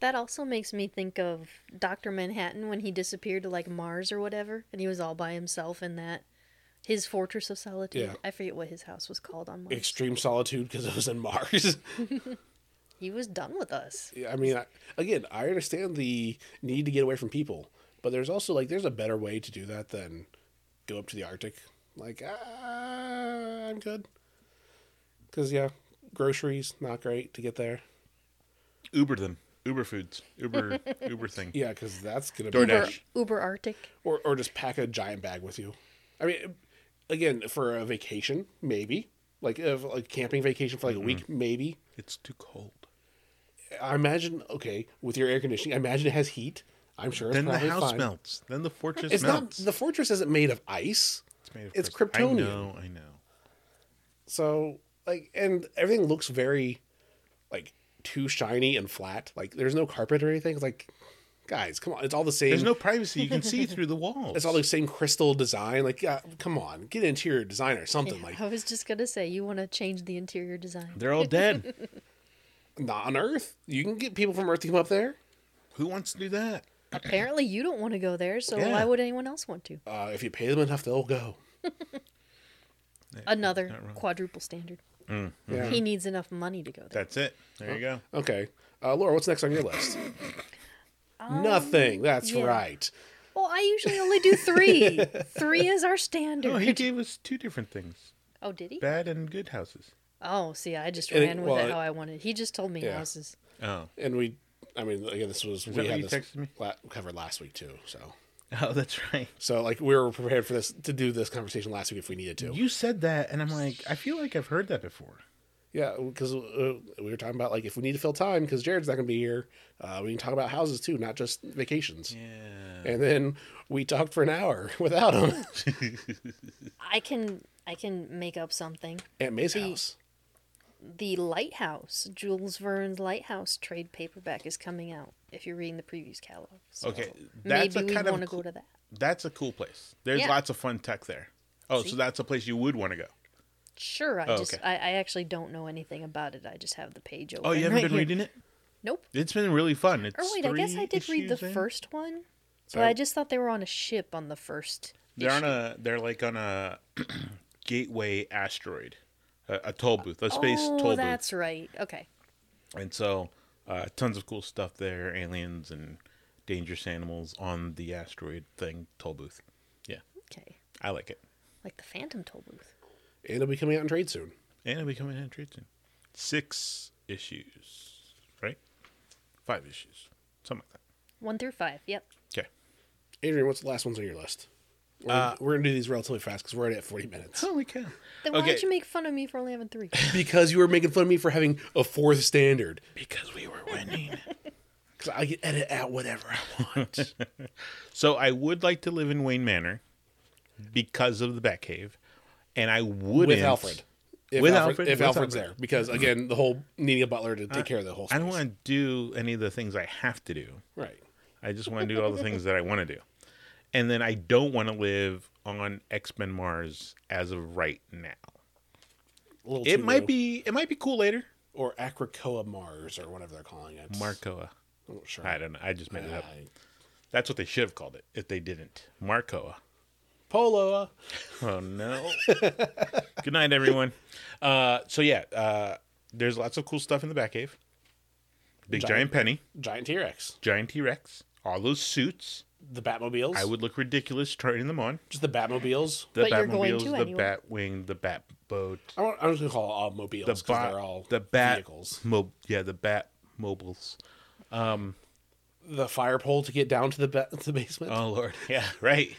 That also makes me think of Doctor Manhattan when he disappeared to like Mars or whatever, and he was all by himself in that his fortress of solitude. Yeah. I forget what his house was called on Mars. Extreme solitude because it was in Mars. he was done with us. Yeah, I mean, I, again, I understand the need to get away from people, but there's also like there's a better way to do that than go up to the Arctic. Like, ah, I'm good. Because yeah, groceries not great to get there. Uber them. Uber foods. Uber Uber thing. Yeah, because that's gonna be DoorDash. Uber, Uber Arctic. or or just pack a giant bag with you. I mean, again, for a vacation, maybe like if, like camping vacation for like a week, maybe. It's too cold. I imagine okay with your air conditioning. I imagine it has heat. I'm sure it's Then the probably house fine. melts. Then the fortress It's not the fortress isn't made of ice. it's made of it's crystal. Kryptonian. I know. I know. So like, and everything looks very like too shiny and flat. Like there's no carpet or anything. It's like, guys, come on, it's all the same. There's no privacy. You can see through the walls. It's all the same crystal design. Like, yeah, come on, get an interior design or something. Yeah, Like, I was just gonna say you want to change the interior design. They're all dead. not on Earth. You can get people from Earth to come up there. Who wants to do that? Apparently, you don't want to go there, so Yeah. why would anyone else want to? Uh, if you pay them enough, they'll go. Another not wrong. quadruple standard. Yeah. He needs enough money to go there. That's it. There you go. Okay, uh, Laura, what's next on your list? Nothing. That's Um, yeah. right. Well, I usually only do three. three is our standard. Oh, he gave us two different things: Oh, did he? bad and good houses. Oh, see, I just And it- ran with well, it it- how I wanted. He just told me Yeah. houses. Oh, And we, I mean, again, this was that we what had you this texted me? la- covered last week too. So, oh, that's right. so like we were prepared for this to do this conversation last week if we needed to. You said that, and I'm like, I feel like I've heard that before. Yeah, because uh, we were talking about like if we need to fill time because Jared's not going to be here, uh, we can talk about houses too, not just vacations. Yeah. And then we talked for an hour without him. I can I can make up something. Aunt May's The- house. The Lighthouse, Jules Verne's Lighthouse trade paperback is coming out. If you're reading the previous catalog, so Okay, that's maybe a we kind of want to cool- go to that. That's a cool place. There's Yeah. lots of fun tech there. Oh, See? so that's a place you would want to go. Sure, I Oh, just okay. I, I actually don't know anything about it. I just have the page open. Oh, you haven't right been here. reading it? Nope. It's been really fun. It's Or wait, I guess I did read the in. first one, but I just thought they were on a ship on the first. They're on a. They're like on a gateway asteroid, a, a toll booth, a space oh, toll booth. Oh that's right. Okay. and so uh, tons of cool stuff there. Aliens and dangerous animals on the asteroid thing toll booth. Yeah, Okay. I like it. Like the Phantom Toll Booth. And it'll be coming out in trade soon. And it'll be coming out in trade soon. Six issues, right? Five issues, something like that. One through five. Yep. Okay. Adrian, what's the last ones on your list? We're, Uh, we're going to do these relatively fast because we're already at 40 minutes. Holy cow! Then why Okay. did you make fun of me for only having three? because you were making fun of me for having a fourth standard. Because we were winning. Because I can edit out whatever I want. So I would like to live in Wayne Manor because of the Batcave, and I wouldn't with Alfred. If With Alfred, Alfred, if with Alfred's Alfred. there, because again, the whole needing a butler to take care of the whole. I don't want to do any of the things I have to do. Right. I just want to do all the things that I want to do. And then I don't want to live on X Men Mars as of right now. It might low. be it might be cool later. or Akrakoa Mars or whatever they're calling it. Marcoa. I'm not sure. I don't know. I just made it up. I- That's what they should have called it if they didn't. Marcoa. Polo. Oh no. Good night, everyone. Uh, so yeah, uh, there's lots of cool stuff in the Batcave. Big giant, Giant- penny, Giant T Rex. giant T Rex, all those suits. The Batmobiles. I would look ridiculous turning them on. just the Batmobiles. The But you're going Batmobiles, to the anyway. Batwing, the Batboat, I want, I'm just gonna call it all mobiles the because bat, they're all the bat vehicles. Mo- yeah, the Bat mobiles. The fire pole to get down to the ba- the basement. Oh lord, yeah, right.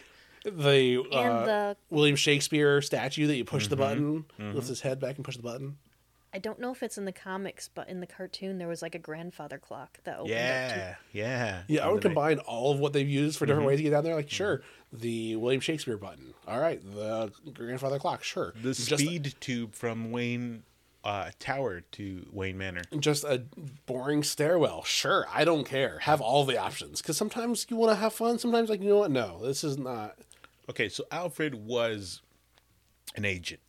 the And uh, the William Shakespeare statue that you push the Mm-hmm. button, lifts his head back and push the button. I don't know if it's in the comics, but in the cartoon there was like a grandfather clock that opened up Yeah, yeah. Yeah, I would then combine all of what they've used for different Mm-hmm. ways to get down there. Like, sure, the William Shakespeare button. All right, the grandfather clock. Sure, the Just- speed tube from Wayne uh, Tower to Wayne Manor. just a boring stairwell. Sure, I don't care. Have all the options because sometimes you want to have fun. Sometimes, like you know what? No, this is not. Okay, so Alfred was an agent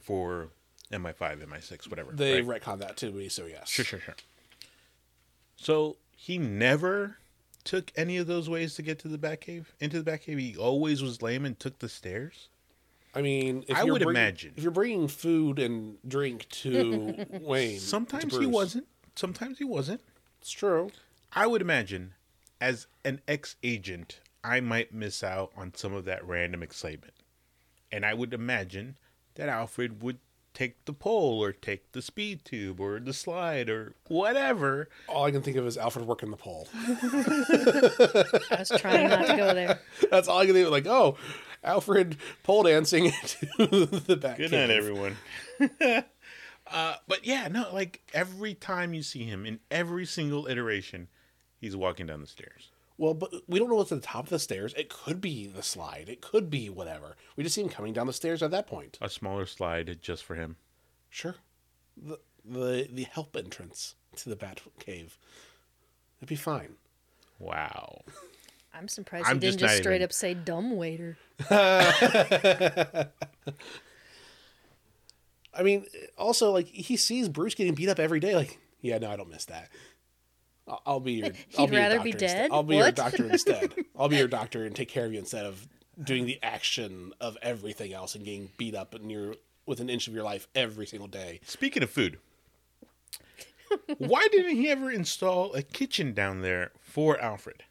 for MI5, MI6, whatever. They right? retcon that to me, so yes. Sure, sure, sure. So he never took any of those ways to get to the Batcave, into the Batcave. He always was lame and took the stairs. I mean, if I you're would bringing- imagine. if you're bringing food and drink to Wayne, to Sometimes he wasn't. Sometimes he wasn't. It's true. I would imagine, as an ex-agent, I might miss out on some of that random excitement, and I would imagine that Alfred would take the pole or take the speed tube or the slide or whatever. All I can think of is Alfred working the pole. I was trying not to go there. That's all I can think of. Like, oh, Alfred pole dancing to the back. Good night, everyone. uh, but yeah, no, like every time you see him in every single iteration, he's walking down the stairs. Well, but we don't know what's at the top of the stairs. It could be the slide. It could be whatever. We just see him coming down the stairs at that point. A smaller slide just for him. Sure. The the the help entrance to the bat cave. It'd be fine. Wow. I'm surprised I'm he didn't just just straight even- up say dumb waiter. I mean, also like he sees Bruce getting beat up every day. Like, yeah, no, I don't miss that. I'll, I'll be your. I'll He'd your rather be doctor instead. dead? I'll be your doctor instead. I'll be your doctor and take care of you instead of doing the action of everything else and getting beat up and you're with an inch of your life every single day. Speaking of food, why didn't he ever install a kitchen down there for Alfred?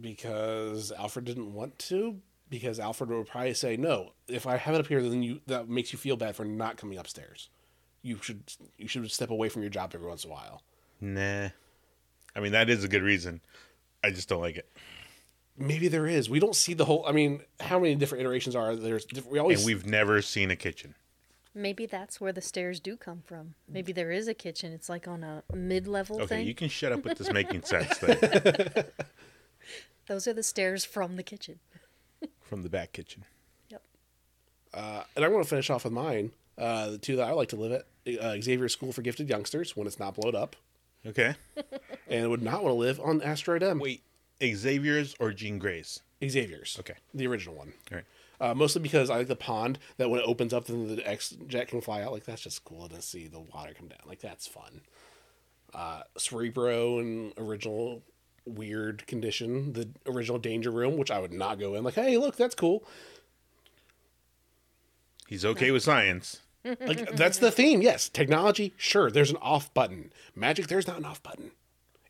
because Alfred didn't want to. Because Alfred would probably say, "No, if I have it up here, then you that makes you feel bad for not coming upstairs. You should you should step away from your job every once in a while." Nah. I mean, that is a good reason. I just don't like it. Maybe there is. We don't see the whole. I mean, how many different iterations are there? There's we always And we've never seen a kitchen. Maybe that's where the stairs do come from. Maybe there is a kitchen. It's like on a mid-level Okay, thing. you can shut up with this making sense thing Those are the stairs from the kitchen. from the back kitchen. Yep. uh, and I want to finish off with mine. Uh, the two that I like to live at uh, Xavier School for Gifted Youngsters when it's not blowed up, Okay. and would not want to live on Asteroid M. Wait, Xavier's or Jean Grey's? Xavier's. Okay. The original one. All right. Uh, mostly because I like the pond that when it opens up, then the X jet can fly out. Like that's just cool to see the water come down. Like that's fun. Uh, Cerebro and original weird condition, the original danger room, which I would not go in. Like, hey, look, that's cool. He's okay with science. Like that's the theme. Yes, technology. Sure, there's an off button. Magic. There's not an off button.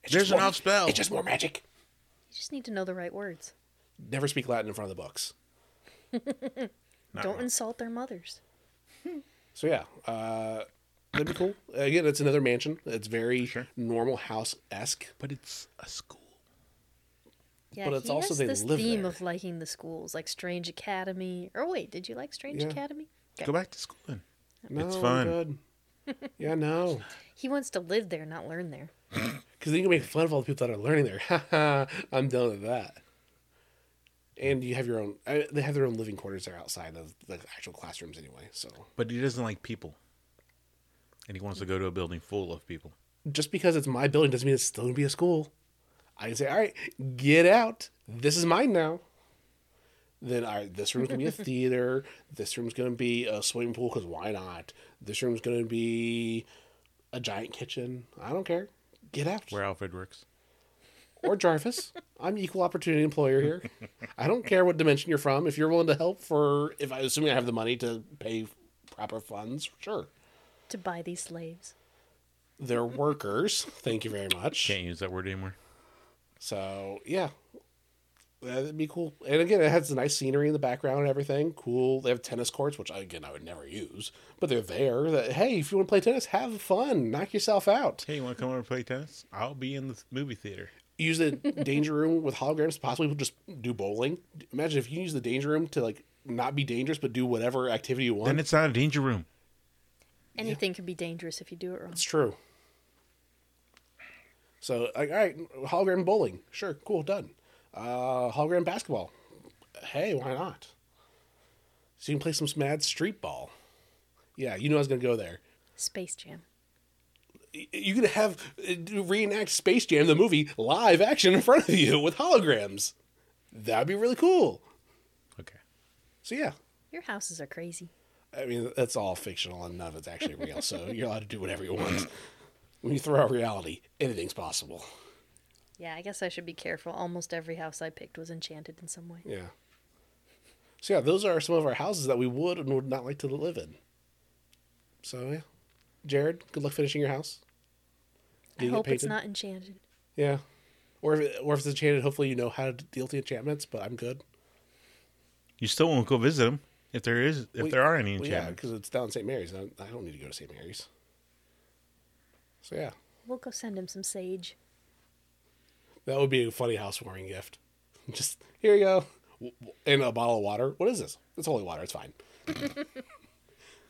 It's There's an more- off spell. It's just more magic. You just need to know the right words. Never speak Latin in front of the books. Don't wrong. insult their mothers. So yeah, uh, that'd be cool. Again, it's another mansion. It's very Sure. normal house esque. But it's a school. Yeah, But it's he also has they this live theme there. of liking the schools, like Strange Academy. Or wait, did you like Strange Yeah. Academy? Okay. Go back to school then. No, It's fun. Good. Yeah, no. He wants to live there, not learn there. Because then you can make fun of all the people that are learning there. Haha, I'm done with that. And you have your own. uh, They have their own living quarters there outside of the actual classrooms anyway. So But he doesn't like people. And he wants to go to a building full of people. just because it's my building doesn't mean it's still gonna be a school. I can say, all right, get out. This is mine now. Then all right, this room's gonna be a theater. This room's gonna be a swimming pool because why not? This room's gonna be a giant kitchen. I don't care. Get out. Where Alfred works. or Jarvis. I'm equal opportunity employer here. I don't care what dimension you're from. If you're willing to help for, if I assuming I have the money to pay proper funds, sure. To buy these slaves. They're workers. Thank you very much. Can't use that word anymore. So yeah, that'd be cool. And again, it has nice scenery in the background and everything. Cool. They have tennis courts, which again I would never use, but they're there. That hey, if you want to play tennis, have fun, knock yourself out. Hey, you want to come over and play tennis? I'll be in the movie theater. use the danger room with holograms. Possibly just do bowling. Imagine if you use the danger room to like not be dangerous, but do whatever activity you want. Then it's not a danger room. Anything can be dangerous if you do it wrong. It's true. So, like, all right, hologram bowling. Sure, cool, done. Uh, hologram basketball. Hey, why not? So you can play some mad street ball. Yeah, you know I was going to go there. Space Jam. Y- You could have uh, reenact Space Jam, the movie, live action in front of you with holograms. That'd be really cool. Okay. So, yeah, Your houses are crazy. I mean, that's all fictional and none of it's actually real. So you're allowed to do whatever you want. When you throw out reality, anything's possible. Yeah, I guess I should be careful. Almost every house I picked was enchanted in some way. Yeah. So yeah, those are some of our houses that we would and would not like to live in. So yeah, Jared, good luck finishing your house. I Getting it hope it's not enchanted. Yeah, or if it, or if it's enchanted, hopefully you know how to deal with the enchantments. But I'm good. You still won't go visit them if there is if Well, there are any Well, yeah, because it's down in St. Mary's. I I don't need to go to St. Mary's. So yeah, We'll go send him some sage. That would be a funny housewarming gift. Just here you go, W- w- and a bottle of water. What is this? It's holy water. It's fine.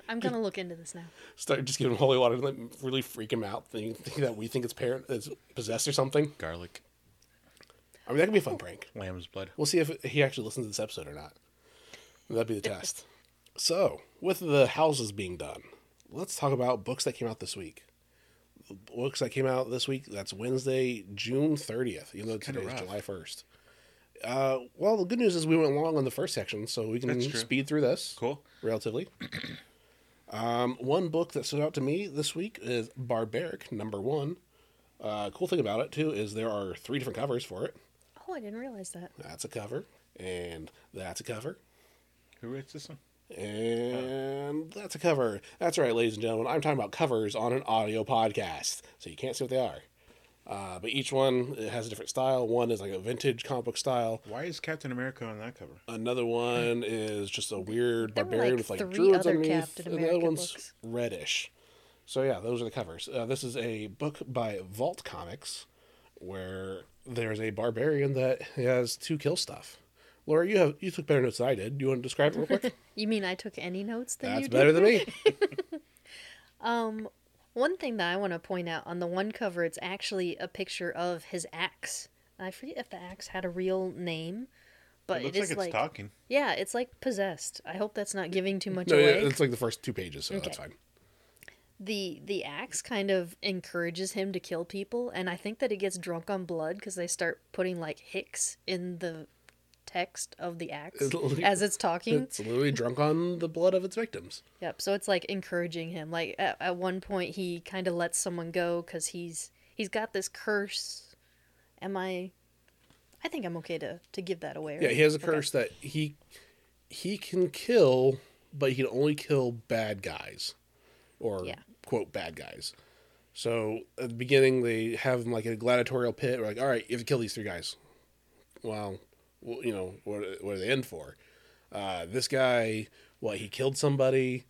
I'm gonna look into this now. Start just giving him holy water, and like, really freak him out, thinking, thinking that we think it's parent is possessed or something. Garlic, I mean, that could be a fun prank. lamb's blood. We'll see if he actually listens to this episode or not. That'd be the test. So, with the houses being done, let's talk about books that came out this week. The books that came out this week, that's Wednesday, June 30th, even though kinda today's. July 1st. Uh, well, the good news is we went long on the first section, so we can speed through this Cool. relatively. um, one book that stood out to me this week is Barbaric, number one. Uh, cool thing about it, too, is there are three different covers for it. Oh, I didn't realize that. That's a cover, and that's a cover, Who writes this one? And that's a cover. That's right, ladies and gentlemen. I'm talking about covers on an audio podcast, so you can't see what they are. Uh, but each one it has a different style. One is like a vintage comic book style. Why is Captain America on that cover? Another one is just a weird There were, barbarian like, with like three druids other underneath, Captain and the other America one's books. reddish. So yeah, those are the covers. Uh, this is a book by Vault Comics, where there's a barbarian that has to kill stuff. Laura, you have you took better notes than I did. Do you want to describe it real quick? You mean I took any notes than That's you better than me. Um, one thing that I want to point out on the one cover, it's actually a picture of his axe. I forget if the axe had a real name, but it looks it like it's like, talking. yeah, it's like possessed. I hope that's not giving too much No, yeah, it's like the first two pages, so that's fine. the the axe kind of encourages him to kill people, and I think that it gets drunk on blood because they start putting like hicks in the text of the axe It's as it's talking. It's literally drunk on the blood of its victims. Yep. So it's like encouraging him. Like at, at one point, he kind of lets someone go because he's he's got this curse. Am I? I think I'm okay to to give that away. Yeah, he has a Okay. curse that he he can kill, but he can only kill bad guys, or Yeah. quote bad guys. So at the beginning, they have him like in a gladiatorial pit. We're like, all right, you have to kill these three guys. Well, you know what? What are they in for? Uh, this guy, what he killed somebody.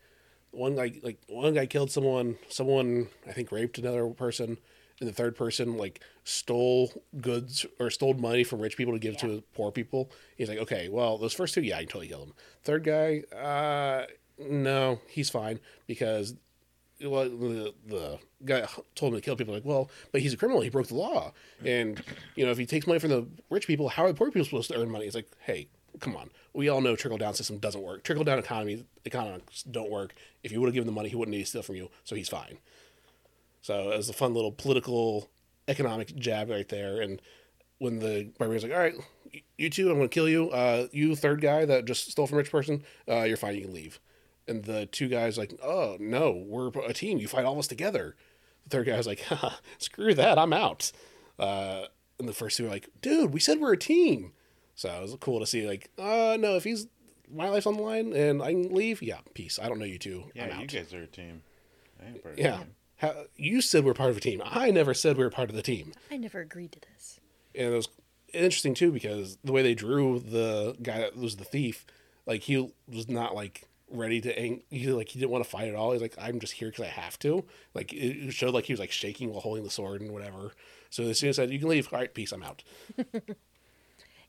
One guy, like one guy, killed someone. Someone, I think, raped another person, and the third person like stole goods or stole money from rich people to give Yeah. to poor people. He's like, okay, well, those first two, yeah, I can totally kill them. Third guy, uh, no, he's fine because well, the, the guy told him to kill people. Like, well, but he's a criminal. He broke the law. And, you know, if he takes money from the rich people, how are the poor people supposed to earn money? It's like, hey, come on. We all know trickle down system doesn't work. Trickle down economy economics don't work. If you would have given the money, he wouldn't need to steal from you. So he's fine. So it was a fun little political economic jab right there. And when the barbarian's like, all right, you two, I'm going to kill you. Uh, you third guy that just stole from rich person, uh, you're fine. You can leave. And the two guys like, oh no, we're a team. You fight all of us together. The third guy was like, Haha, screw that, I'm out. Uh, and the first two were like, dude, we said we're a team. So it was cool to see like, uh, no, if he's my life's on the line and I can leave, yeah, peace. I don't know you two. I'm Yeah, out. you guys are a team. I ain't part of the yeah. team. How, you said we're part of a team. I never said we were part of the team. I never agreed to this. and it was interesting too because the way they drew the guy that was the thief, like he was not like ready to ang- he like he didn't want to fight at all. He's like, I'm just here because I have to. Like it showed like he was like shaking while holding the sword and whatever. So as soon as I said, you can leave, all right, peace, I'm out.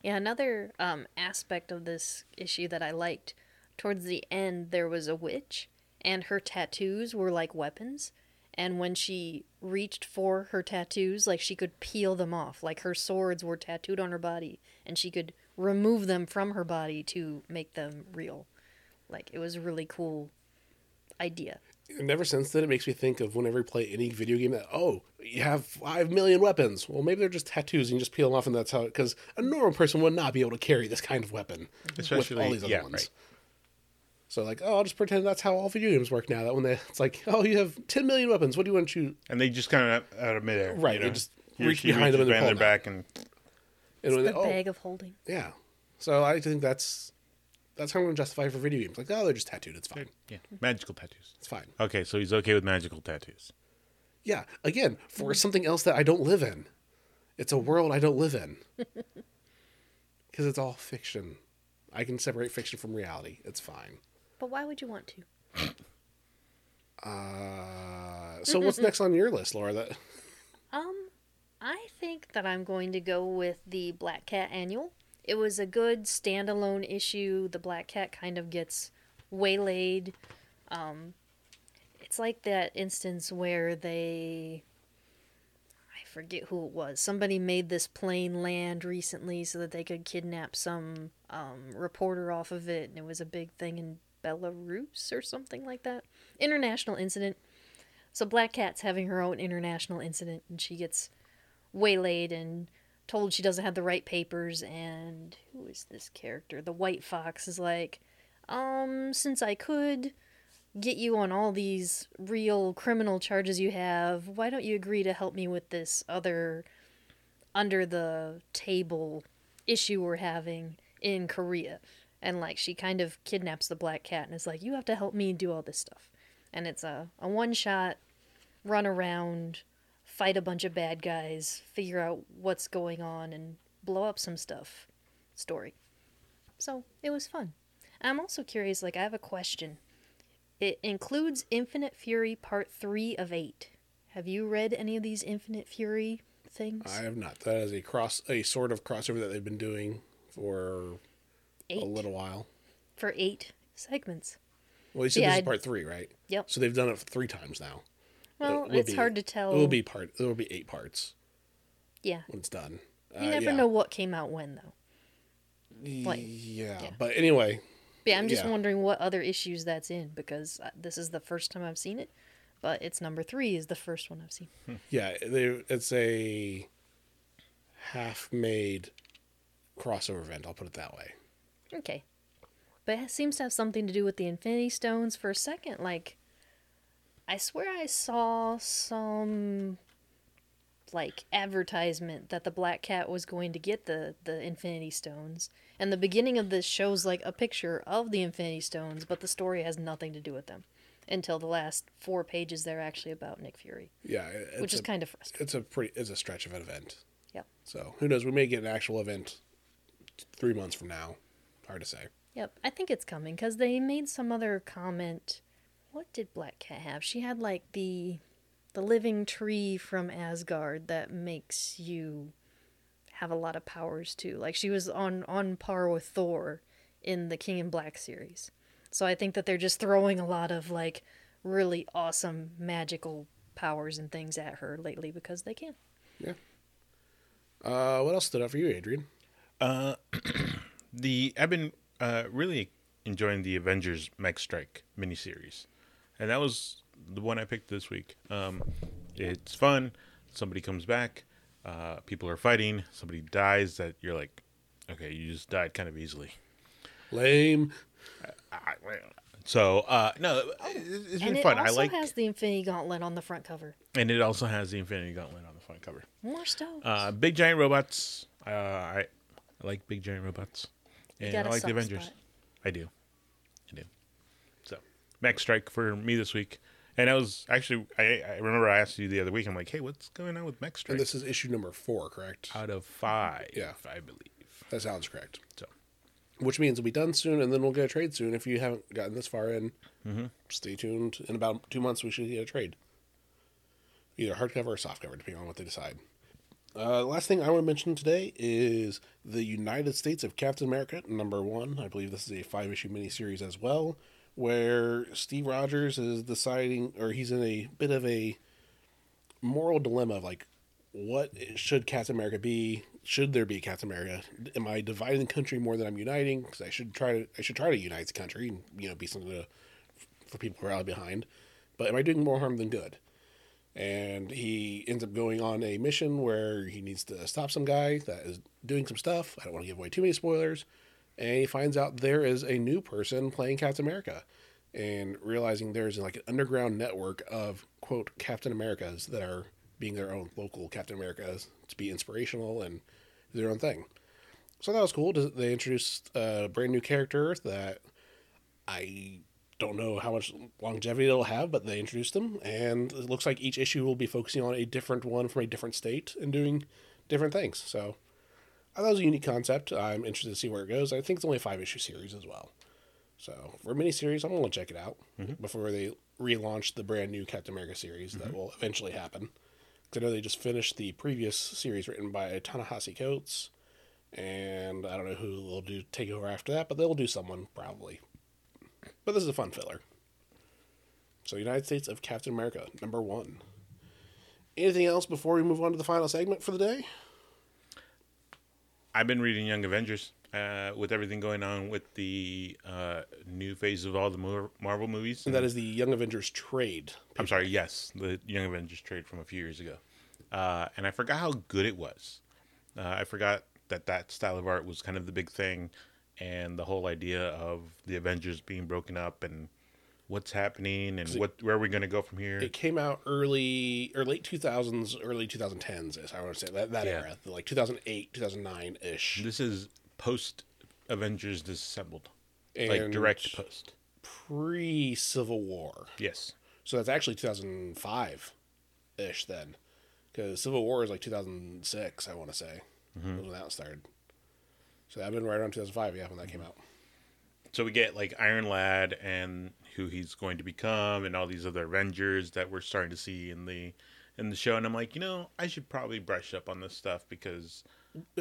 Yeah, another um, aspect of this issue that I liked towards the end, there was a witch, and her tattoos were like weapons. And when she reached for her tattoos, like she could peel them off. Like her swords were tattooed on her body, and she could remove them from her body to make them real. Like it was a really cool idea. And ever since then, it makes me think of whenever you play any video game that oh, you have five million weapons. Well, maybe they're just tattoos and you just peel them off, and that's how. Because a normal person would not be able to carry this kind of weapon Especially- with all these other yeah, ones. right. So like, oh, I'll just pretend that's how all video games work now. That when they, it's like, oh, you have ten million weapons. What do you want to shoot? And they just kind of out of midair. Right, You they just reach behind them reaches and then their back and And when The they, oh, bag of holding. yeah. So I think that's that's how I'm going to justify for video games. Like, oh, they're just tattooed. It's fine. yeah, magical tattoos. It's fine. Okay, so he's okay with magical tattoos. Yeah. Again, for something else that I don't live in. It's a world I don't live in. Because it's all fiction. I can separate fiction from reality. It's fine. But why would you want to? Uh, so what's next on your list, Laura? That Um, I think that I'm going to go with the Black Cat Annual. It was a good standalone issue. The Black Cat kind of gets waylaid. Um, it's like that instance where they. I forget who it was. Somebody made this plane land recently so that they could kidnap some um, reporter off of it, and it was a big thing in Belarus or something like that. International incident. So Black Cat's having her own international incident, and she gets waylaid and told she doesn't have the right papers. And who is this character? The White Fox is like, um, since I could get you on all these real criminal charges you have, why don't you agree to help me with this other under the table issue we're having in Korea? And like she kind of kidnaps the black cat and is like, You have to help me do all this stuff. And it's a, a one shot run around, fight a bunch of bad guys, figure out what's going on, and blow up some stuff story. So it was fun. I'm also curious, like, I have a question. It includes Infinite Fury Part 3 of 8. Have you read any of these Infinite Fury things? I have not. That is a cross, a sort of crossover that they've been doing for eight. a little while. For eight segments. Well, you said Yeah, this is I'd- part three, right? Yep. So they've done it three times now. Well, It it's be- hard to tell. It will be part. It will be eight parts Yeah. when it's done. You Uh, never yeah. know what came out when, though. like- yeah. yeah. but anyway, But yeah, I'm just Yeah. wondering what other issues that's in because uh, this is the first time I've seen it, but it's number three is the first one I've seen. yeah, they, it's a half-made crossover event. I'll put it that way. Okay. But it seems to have something to do with the Infinity Stones for a second. Like, I swear I saw some, like, advertisement that the Black Cat was going to get the, the Infinity Stones. And the beginning of this shows, like, a picture of the Infinity Stones, but the story has nothing to do with them. Until the last four pages, they're actually about Nick Fury, Yeah, it's which is a, kind of frustrating. it's a pretty it's a stretch of an event. Yep. So who knows? We may get an actual event three months from now. Hard to say. Yep, I think it's coming because they made some other comment. What did Black Cat have? She had like the the living tree from Asgard that makes you have a lot of powers too. Like she was on on par with Thor in the King in Black series. So I think that they're just throwing a lot of like really awesome magical powers and things at her lately because they can. Yeah. Uh, what else stood out for you, Adrian? Uh, the I've been uh, really enjoying the Avengers Mech Strike miniseries, and that was the one I picked this week. Um, it's fun. Somebody comes back. Uh, people are fighting. Somebody dies. That you're like, okay, you just died kind of easily. Lame. So uh, no, it- it's been and it fun. also I like, has the Infinity Gauntlet on the front cover. and it also has the Infinity Gauntlet on the front cover. More stones. Uh, big giant robots. Uh, I, I like big giant robots, and got I a like the Avengers. spot. I do. Mech Strike for me this week, and I was actually I, I remember I asked you the other week. I'm like, hey, what's going on with Mech Strike? And this is issue number four, correct? Out of five, Yeah. I believe. That sounds correct. So, Which means it'll be done soon, and then we'll get a trade soon. If you haven't gotten this far in, Mm-hmm. stay tuned. In about two months, we should get a trade. Either hardcover or softcover, depending on what they decide. Uh, last thing I want to mention today is the United States of Captain America, number one. I believe this is a five issue miniseries as well, where Steve Rogers is deciding, or he's in a bit of a moral dilemma of like, what should Captain America be? Should there be Captain America? Am I dividing the country more than I'm uniting? Because I should try to, I should try to unite the country and you know be something to, for people to rally behind. But am I doing more harm than good? and he ends up going on a mission where he needs to stop some guy that is doing some stuff. I don't want to give away too many spoilers. And he finds out there is a new person playing Captain America and realizing there's like an underground network of quote Captain Americas that are being their own local Captain Americas to be inspirational and do their own thing. So that was cool. They introduced a brand new character that I don't know how much longevity it'll have, but they introduced them, and it looks like each issue will be focusing on a different one from a different state and doing different things. So I thought it was a unique concept. I'm interested to see where it goes. I think it's only a five issue series as well. So for a mini series, I'm going to check it out mm-hmm. before they relaunch the brand new Captain America series that mm-hmm. will eventually happen. Because I know they just finished the previous series written by Ta-Nehisi Coates, and I don't know who will do take over after that, but they'll do someone probably. But this is a fun filler. So, United States of Captain America, number one. Anything else before we move on to the final segment for the day? I've been reading Young Avengers uh, with everything going on with the uh, new phase of all the Mar- Marvel movies. And that is the Young Avengers trade. I'm sorry, yes, the Young Avengers trade from a few years ago. Uh, and I forgot how good it was. Uh, I forgot that that style of art was kind of the big thing, and the whole idea of the Avengers being broken up and what's happening and what where are we going to go from here. It came out early or late 2000s, early 2010s, is I want to say that, that Yeah. era, like 2008, 2009 ish. this is post Avengers disassembled, like direct post. Pre Civil War. Yes, So that's actually 2005 ish then. Because Civil War is like 2006, I want to say. was when that started. So that'd been right around 2005, yeah, when that came mm-hmm. out. So we get like Iron Lad and who he's going to become, and all these other Avengers that we're starting to see in the in the show. And I'm like, you know, I should probably brush up on this stuff because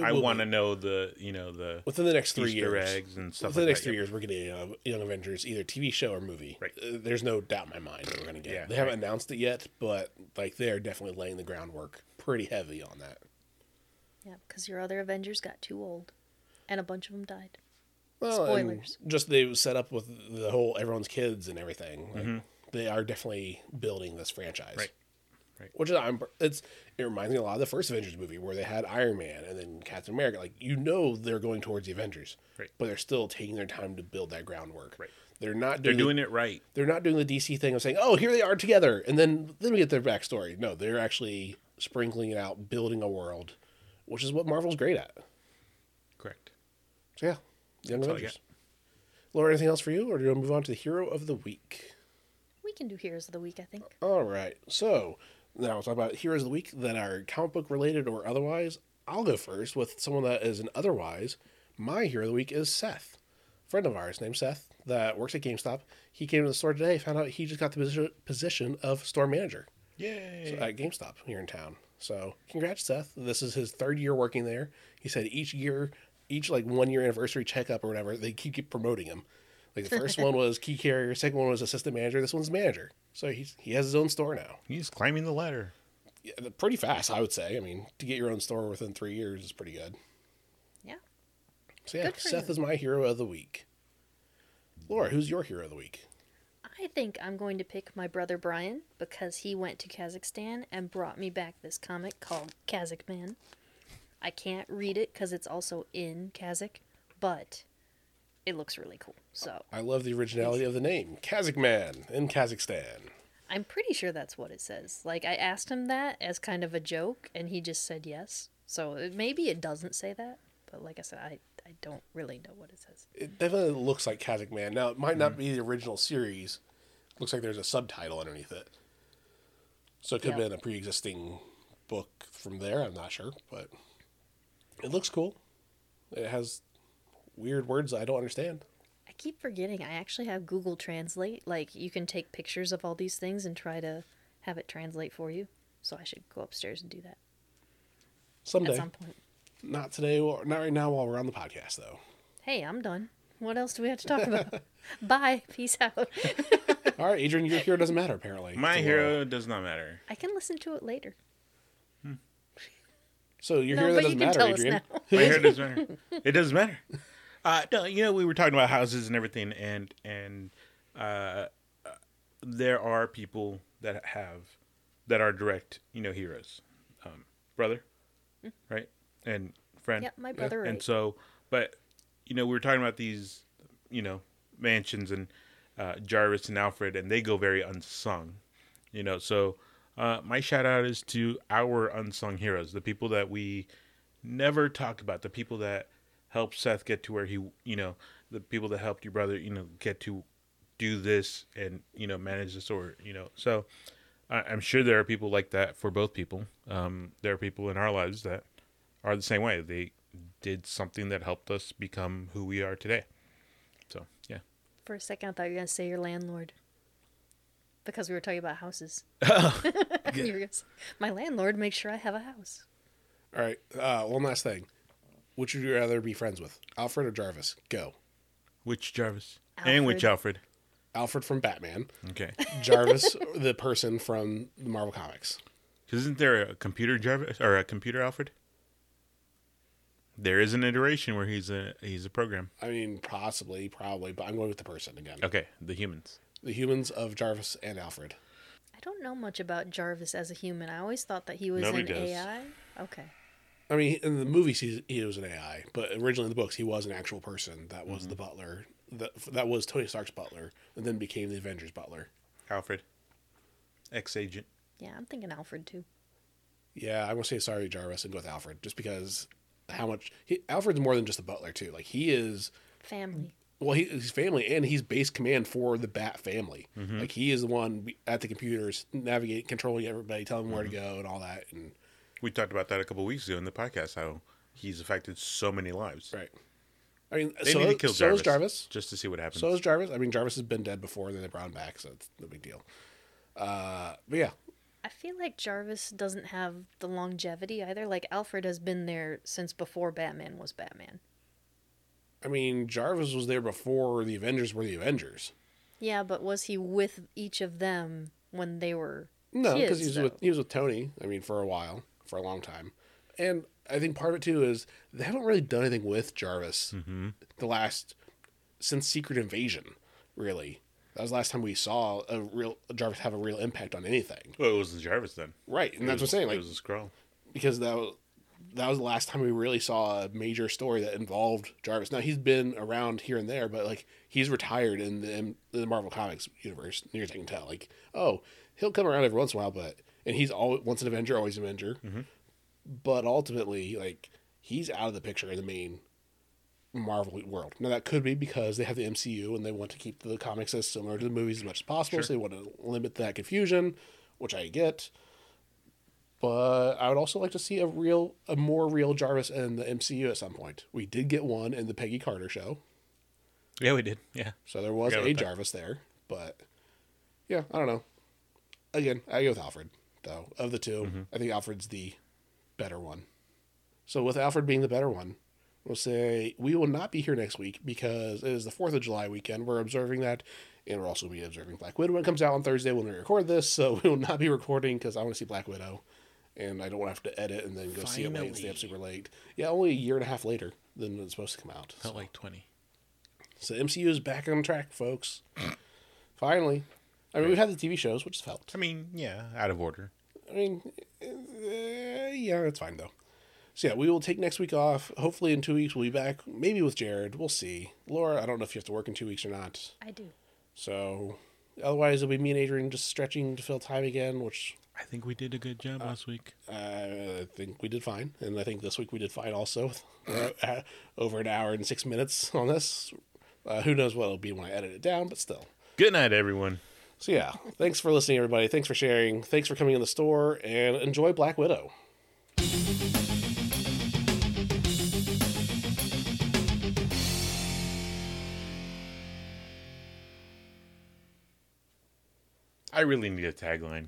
I want to be. know the you know the Within the next three Easter years. eggs and stuff Within the next that. three Yep. years, we're getting a Young Avengers, either TV show or movie. Right. Uh, there's no doubt in my mind that we're going to get. Yeah, they haven't right. announced it yet, but like they're definitely laying the groundwork pretty heavy on that. Yeah, because your other Avengers got too old, and a bunch of them died. Well, and Spoilers. just they set up with the whole everyone's kids and everything. Like, They are definitely building this franchise. Mm-hmm. Right. Right. Which is I'm it's it reminds me a lot of the first Avengers movie where they had Iron Man and then Captain America. Like you know they're going towards the Avengers. Right. But they're still taking their time to build that groundwork. Right. They're not they're doing, doing it right. they're not doing the DC thing of saying, "Oh, here they are together," and then then we get their backstory. No, they're actually sprinkling it out, building a world, which is what Marvel's great at. Correct. So yeah, Young That's Avengers. Laura, anything else for you, or do you want to move on to the hero of the week? We can do Heroes of the Week, I think. All right. So now we'll talk about heroes of the week that are comic book related or otherwise. I'll go first with someone that is an otherwise. My hero of the week is Seth, a friend of ours named Seth that works at GameStop. He came to the store today, found out he just got the position, position of store manager Yay. at GameStop here in town. So congrats, Seth. This is his third year working there. He said each year, each like one year anniversary checkup or whatever, they keep, keep promoting him. Like the first one was key carrier, second one was assistant manager, this one's manager. So he's he has his own store now. He's climbing the ladder. Yeah, pretty fast, I would say. I mean, to get your own store within three years is pretty good. Yeah. So yeah, Seth him. is my hero of the week. Laura, who's your hero of the week? I think I'm going to pick my brother Brian because he went to Kazakhstan and brought me back this comic called Kazakh Man. I can't read it because it's also in Kazakh, but it looks really cool. So I love the originality of the name, Kazakh Man in Kazakhstan. I'm pretty sure that's what it says. Like I asked him that as kind of a joke, and he just said yes. So it, maybe it doesn't say that, but like I said, I I don't really know what it says. It definitely looks like Kazakh Man. Now, it might not be the original series. Looks like there's a subtitle underneath it. So it could have been a pre existing book from there. I'm not sure. But it looks cool. It has weird words I don't understand. I keep forgetting I actually have Google Translate. Like you can take pictures of all these things and try to have it translate for you. So I should go upstairs and do that Someday. at some point. Not today, or not right now while we're on the podcast, though. Hey, I'm done. What else do we have to talk about? Bye. Peace out. All right, Adrian, your hero doesn't matter, apparently. My to hero Laura. does not matter. I can listen to it later. So your No, hero but doesn't you can matter, tell us Adrian. now. My hair doesn't matter. It doesn't matter. Uh, no, you know, we were talking about houses and everything, and and uh, uh, there are people that have that are direct, you know, heroes, um, brother, right, and friend. Yep, my brother, And right. so, but you know, we were talking about these, you know, mansions and uh, Jarvis and Alfred, and they go very unsung, you know. So, uh, my shout out is to our unsung heroes, the people that we never talk about, the people that helped Seth get to where he, you know, the people that helped your brother, you know, get to do this and you know manage the store, you know. So, I, I'm sure there are people like that for both people. Um, there are people in our lives that are the same way. They did something that helped us become who we are today. So yeah. For a second, I thought you were going to say your landlord. Because we were talking about houses. You were gonna My landlord makes sure I have a house. All right, uh, one last thing. Which would you rather be friends with, Alfred or Jarvis? Go. Which Jarvis? And which Alfred? Alfred from Batman, Okay. Jarvis, the person from the Marvel Comics. 'Cause isn't there a computer Jarvis or a computer Alfred? There is an iteration where he's a he's a program. I mean, possibly, probably, but I'm going with the person again. Okay, the humans. The humans of Jarvis and Alfred. I don't know much about Jarvis as a human. I always thought that he was Nobody an does. AI. Okay. I mean, in the movies, he, he was an AI, but originally in the books, he was an actual person that was the mhm. butler. That, that was Tony Stark's butler, and then became the Avengers butler. Alfred. Ex agent. Yeah, I'm thinking Alfred too. Yeah, I'm gonna say sorry, Jarvis, and go with Alfred, just because how much he, Alfred's more than just a butler too. Like he is, Family. Well, he, he's family, and he's base command for the Bat family. Mm-hmm. Like he is the one at the computers, navigating, controlling everybody, telling them where Mm-hmm. to go, and all that. And We talked about that a couple weeks ago in the podcast. How he's affected so many lives. right, I mean, They so, need to kill so Jarvis, is Jarvis. just to see what happens. So is Jarvis. I mean, Jarvis has been dead before, then they brought him back, so it's no big deal. Uh, but yeah, I feel like Jarvis doesn't have the longevity either. Like Alfred has been there since before Batman was Batman. I mean, Jarvis was there before the Avengers were the Avengers. Yeah, but was he with each of them when they were No, because he was though? with he was with Tony. I mean, for a while, for a long time, and I think part of it too is they haven't really done anything with Jarvis mm-hmm. the last since Secret Invasion. Really, that was the last time we saw a real Jarvis have a real impact on anything. well, it was the Jarvis then. Right, and It that's was- what I'm saying. Like it was a scroll. because that was that was the last time we really saw a major story that involved Jarvis. Now he's been around here and there, but like he's retired in the, in the Marvel Comics universe, near as I can tell. Like, oh, he'll come around every once in a while, but and he's always once an Avenger, always an Avenger. Mm-hmm. But ultimately, like he's out of the picture in the main Marvel world. Now that could be because they have the MCU and they want to keep the comics as similar to the movies as much as possible, so they want to limit that confusion, which I get but I would also like to see a real, a more real Jarvis in the MCU at some point. We did get one in the Peggy Carter show, Yeah, we did. Yeah. so there was a about that. Jarvis there. But yeah, I don't know. Again, I go with Alfred though. Of the 2 Mm-hmm. I think Alfred's the better one. So with Alfred being the better one, we'll say we will not be here next week because it is the 4th of July weekend. We're observing that, and we'll also be observing Black Widow when it comes out on Thursday when we record this. So we will not be recording because I want to see Black Widow, and I don't have to edit and then go see it late and stay up super late. Yeah, only a year and a half later than it's supposed to come out. Felt like 20. So MCU is back on track, folks. Finally. I mean, we've had the TV shows, which has helped. I mean, yeah, out of order. I mean, uh, yeah, it's fine though. So yeah, we will take next week off. Hopefully, in two weeks we'll be back. Maybe with Jared. We'll see. Laura, I don't know if you have to work in two weeks or not. I do. So otherwise, it'll be me and Adrian just stretching to fill time again, which I think we did a good job last week. uh, I think we did fine, and I think this week we did fine also. Over an hour and six minutes on this. Uh, who knows what it'll be when I edit it down, but still. Good night, everyone. So yeah, thanks for listening, everybody. Thanks for sharing. Thanks for coming in the store, and enjoy Black Widow. I really need a tagline.